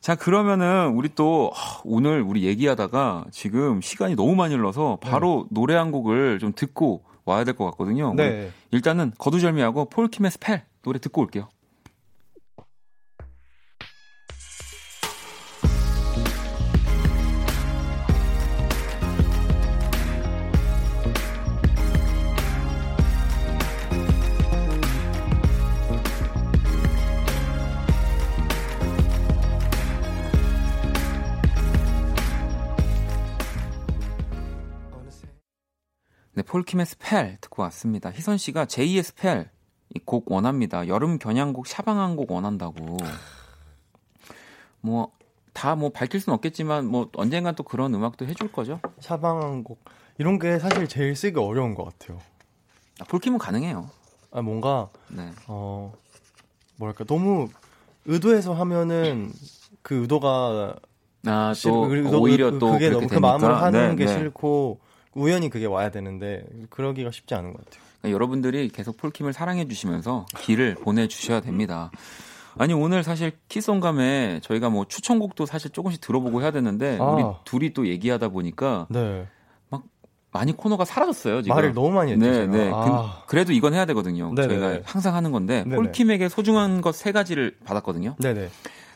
자, 그러면은 우리 또 하, 오늘 우리 얘기하다가 지금 시간이 너무 많이 흘러서 바로 노래 한 곡을 좀 듣고 와야 될 것 같거든요. 네. 일단은 거두절미하고 폴킴의 Spell 노래 듣고 올게요. 폴킴의 Spell 듣고 왔습니다. 희선 씨가 제2의 Spell 이 곡 원합니다. 여름 겨냥곡 샤방한 곡 원한다고. 뭐다뭐 밝힐 수는 없겠지만 뭐 언젠간 또 그런 음악도 해줄 거죠. 샤방한 곡 이런 게 사실 제일 쓰기 어려운 것 같아요. 아, 폴킴은 가능해요. 아 뭔가 네. 어 뭐랄까 너무 의도해서 하면은 그 의도가 아, 싫- 또 의도- 오히려 그- 또 그게 너무 그 되니까. 마음으로 하는 네, 게 네. 싫고 우연히 그게 와야 되는데 그러기가 쉽지 않은 것 같아요. 그러니까 여러분들이 계속 폴킴을 사랑해 주시면서 길을 보내 주셔야 됩니다. 아니 오늘 사실 키송감에 저희가 뭐 추천곡도 사실 조금씩 들어보고 해야 되는데 아. 우리 둘이 또 얘기하다 보니까 네. 많이 코너가 사라졌어요 지금. 말을 너무 많이 했죠. 네. 네. 아. 그, 래도 이건 해야 되거든요. 네네. 저희가 항상 하는 건데 네네. 폴킴에게 소중한 것 세 가지를 받았거든요. 네네.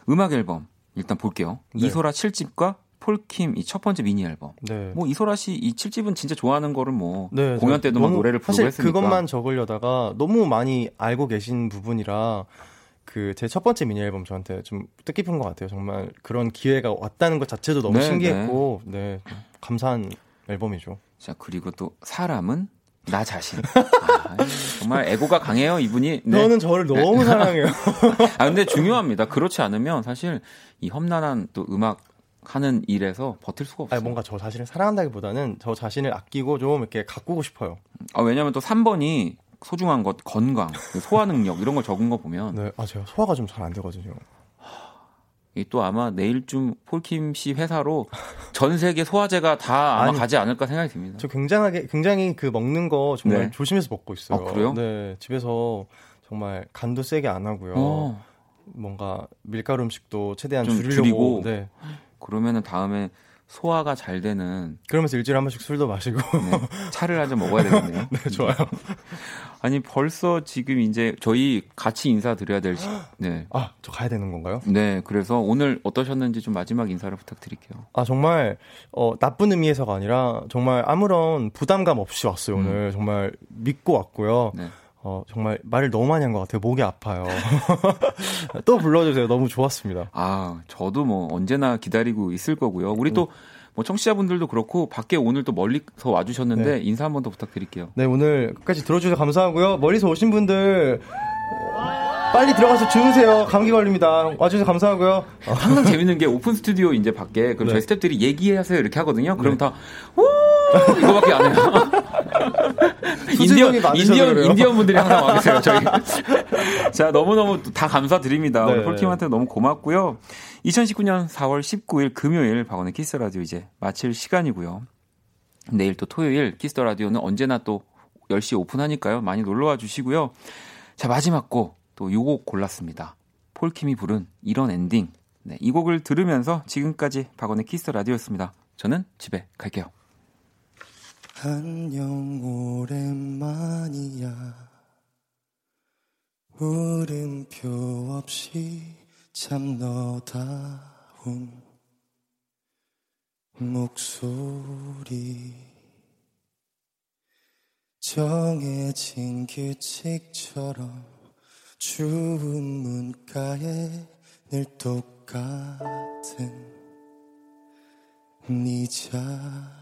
음악 앨범 일단 볼게요. 네. 이소라 7집과 폴킴 이 첫 번째 미니 앨범. 네. 뭐 이소라 씨이 7집은 진짜 좋아하는 거를 뭐 네, 공연 저 때도 막 노래를 부르고 사실 했으니까. 그것만 적으려다가 너무 많이 알고 계신 부분이라 그 제 첫 번째 미니 앨범 저한테 좀 뜻깊은 것 같아요. 정말 그런 기회가 왔다는 것 자체도 너무 네, 신기했고, 네, 감사한 앨범이죠. 자 그리고 또 사람은 나 자신. 아, 정말 애고가 강해요 이분이. 네. 너는 저를 너무 사랑해요. 아 근데 중요합니다. 그렇지 않으면 사실 이 험난한 또 음악 하는 일에서 버틸 수가 없어요. 아니, 뭔가 저 자신을 사랑한다기보다는 저 자신을 아끼고 좀 이렇게 가꾸고 싶어요. 아, 왜냐면 또 3번이 소중한 것, 건강, 그 소화 능력 이런 걸 적은 거 보면 네, 아 제가 소화가 좀 잘 안 되거든요. 이또 아마 내일쯤 폴킴 씨 회사로 전 세계 소화제가 다 아마 아니, 가지 않을까 생각이 듭니다. 저 굉장하게 굉장히 그 먹는 거 정말 네. 조심해서 먹고 있어요. 아, 그래요? 네, 집에서 정말 간도 세게 안 하고요. 어, 뭔가 밀가루 음식도 최대한 좀 줄이려고. 줄이고. 네. 그러면은 다음에 소화가 잘 되는 그러면서 일주일에 한 번씩 술도 마시고. 네, 차를 한 잔 먹어야 되겠네요. 네, 좋아요. 아니 벌써 지금 이제 저희 같이 인사드려야 될 시, 네. 아, 저 가야 되는 건가요? 네, 그래서 오늘 어떠셨는지 좀 마지막 인사를 부탁드릴게요. 아, 정말, 어, 나쁜 의미에서가 아니라, 정말 아무런 부담감 없이 왔어요, 오늘. 정말 믿고 왔고요. 네. 어, 정말 말을 너무 많이 한 것 같아요. 목이 아파요. 또 불러주세요. 너무 좋았습니다. 아, 저도 뭐 언제나 기다리고 있을 거고요. 우리 또 뭐 청취자분들도 그렇고 밖에 오늘 또 멀리서 와주셨는데 인사 한 번 더 부탁드릴게요. 네, 오늘 끝까지 들어주셔서 감사하고요. 멀리서 오신 분들, 빨리 들어가서 주무세요. 감기 걸립니다. 와주셔서 감사하고요. 항상 재밌는 게 오픈 스튜디오 이제 밖에 그럼 네. 저희 스태프들이 얘기하세요 이렇게 하거든요. 그럼 다 우! 이거밖에 안 해요. 인디언 인디언. 인디언 분들이 항상 와 계세요. 저희. 자 너무 너무 다 감사드립니다. 네. 우리 폴킴한테 너무 고맙고요. 2019년 4월 19일 금요일 박원의 키스 라디오 이제 마칠 시간이고요. 내일 또 토요일 키스 더 라디오는 언제나 또 10시 오픈하니까요. 많이 놀러 와 주시고요. 자 마지막 곡 또 요곡 골랐습니다. 폴킴이 부른 이런 엔딩. 네, 이 곡을 들으면서 지금까지 박원의 키스 더 라디오였습니다. 저는 집에 갈게요. 안녕 오랜만이야 물음표 없이 참 너다운 목소리 정해진 규칙처럼 추운 문가에 늘 똑같은 네 자리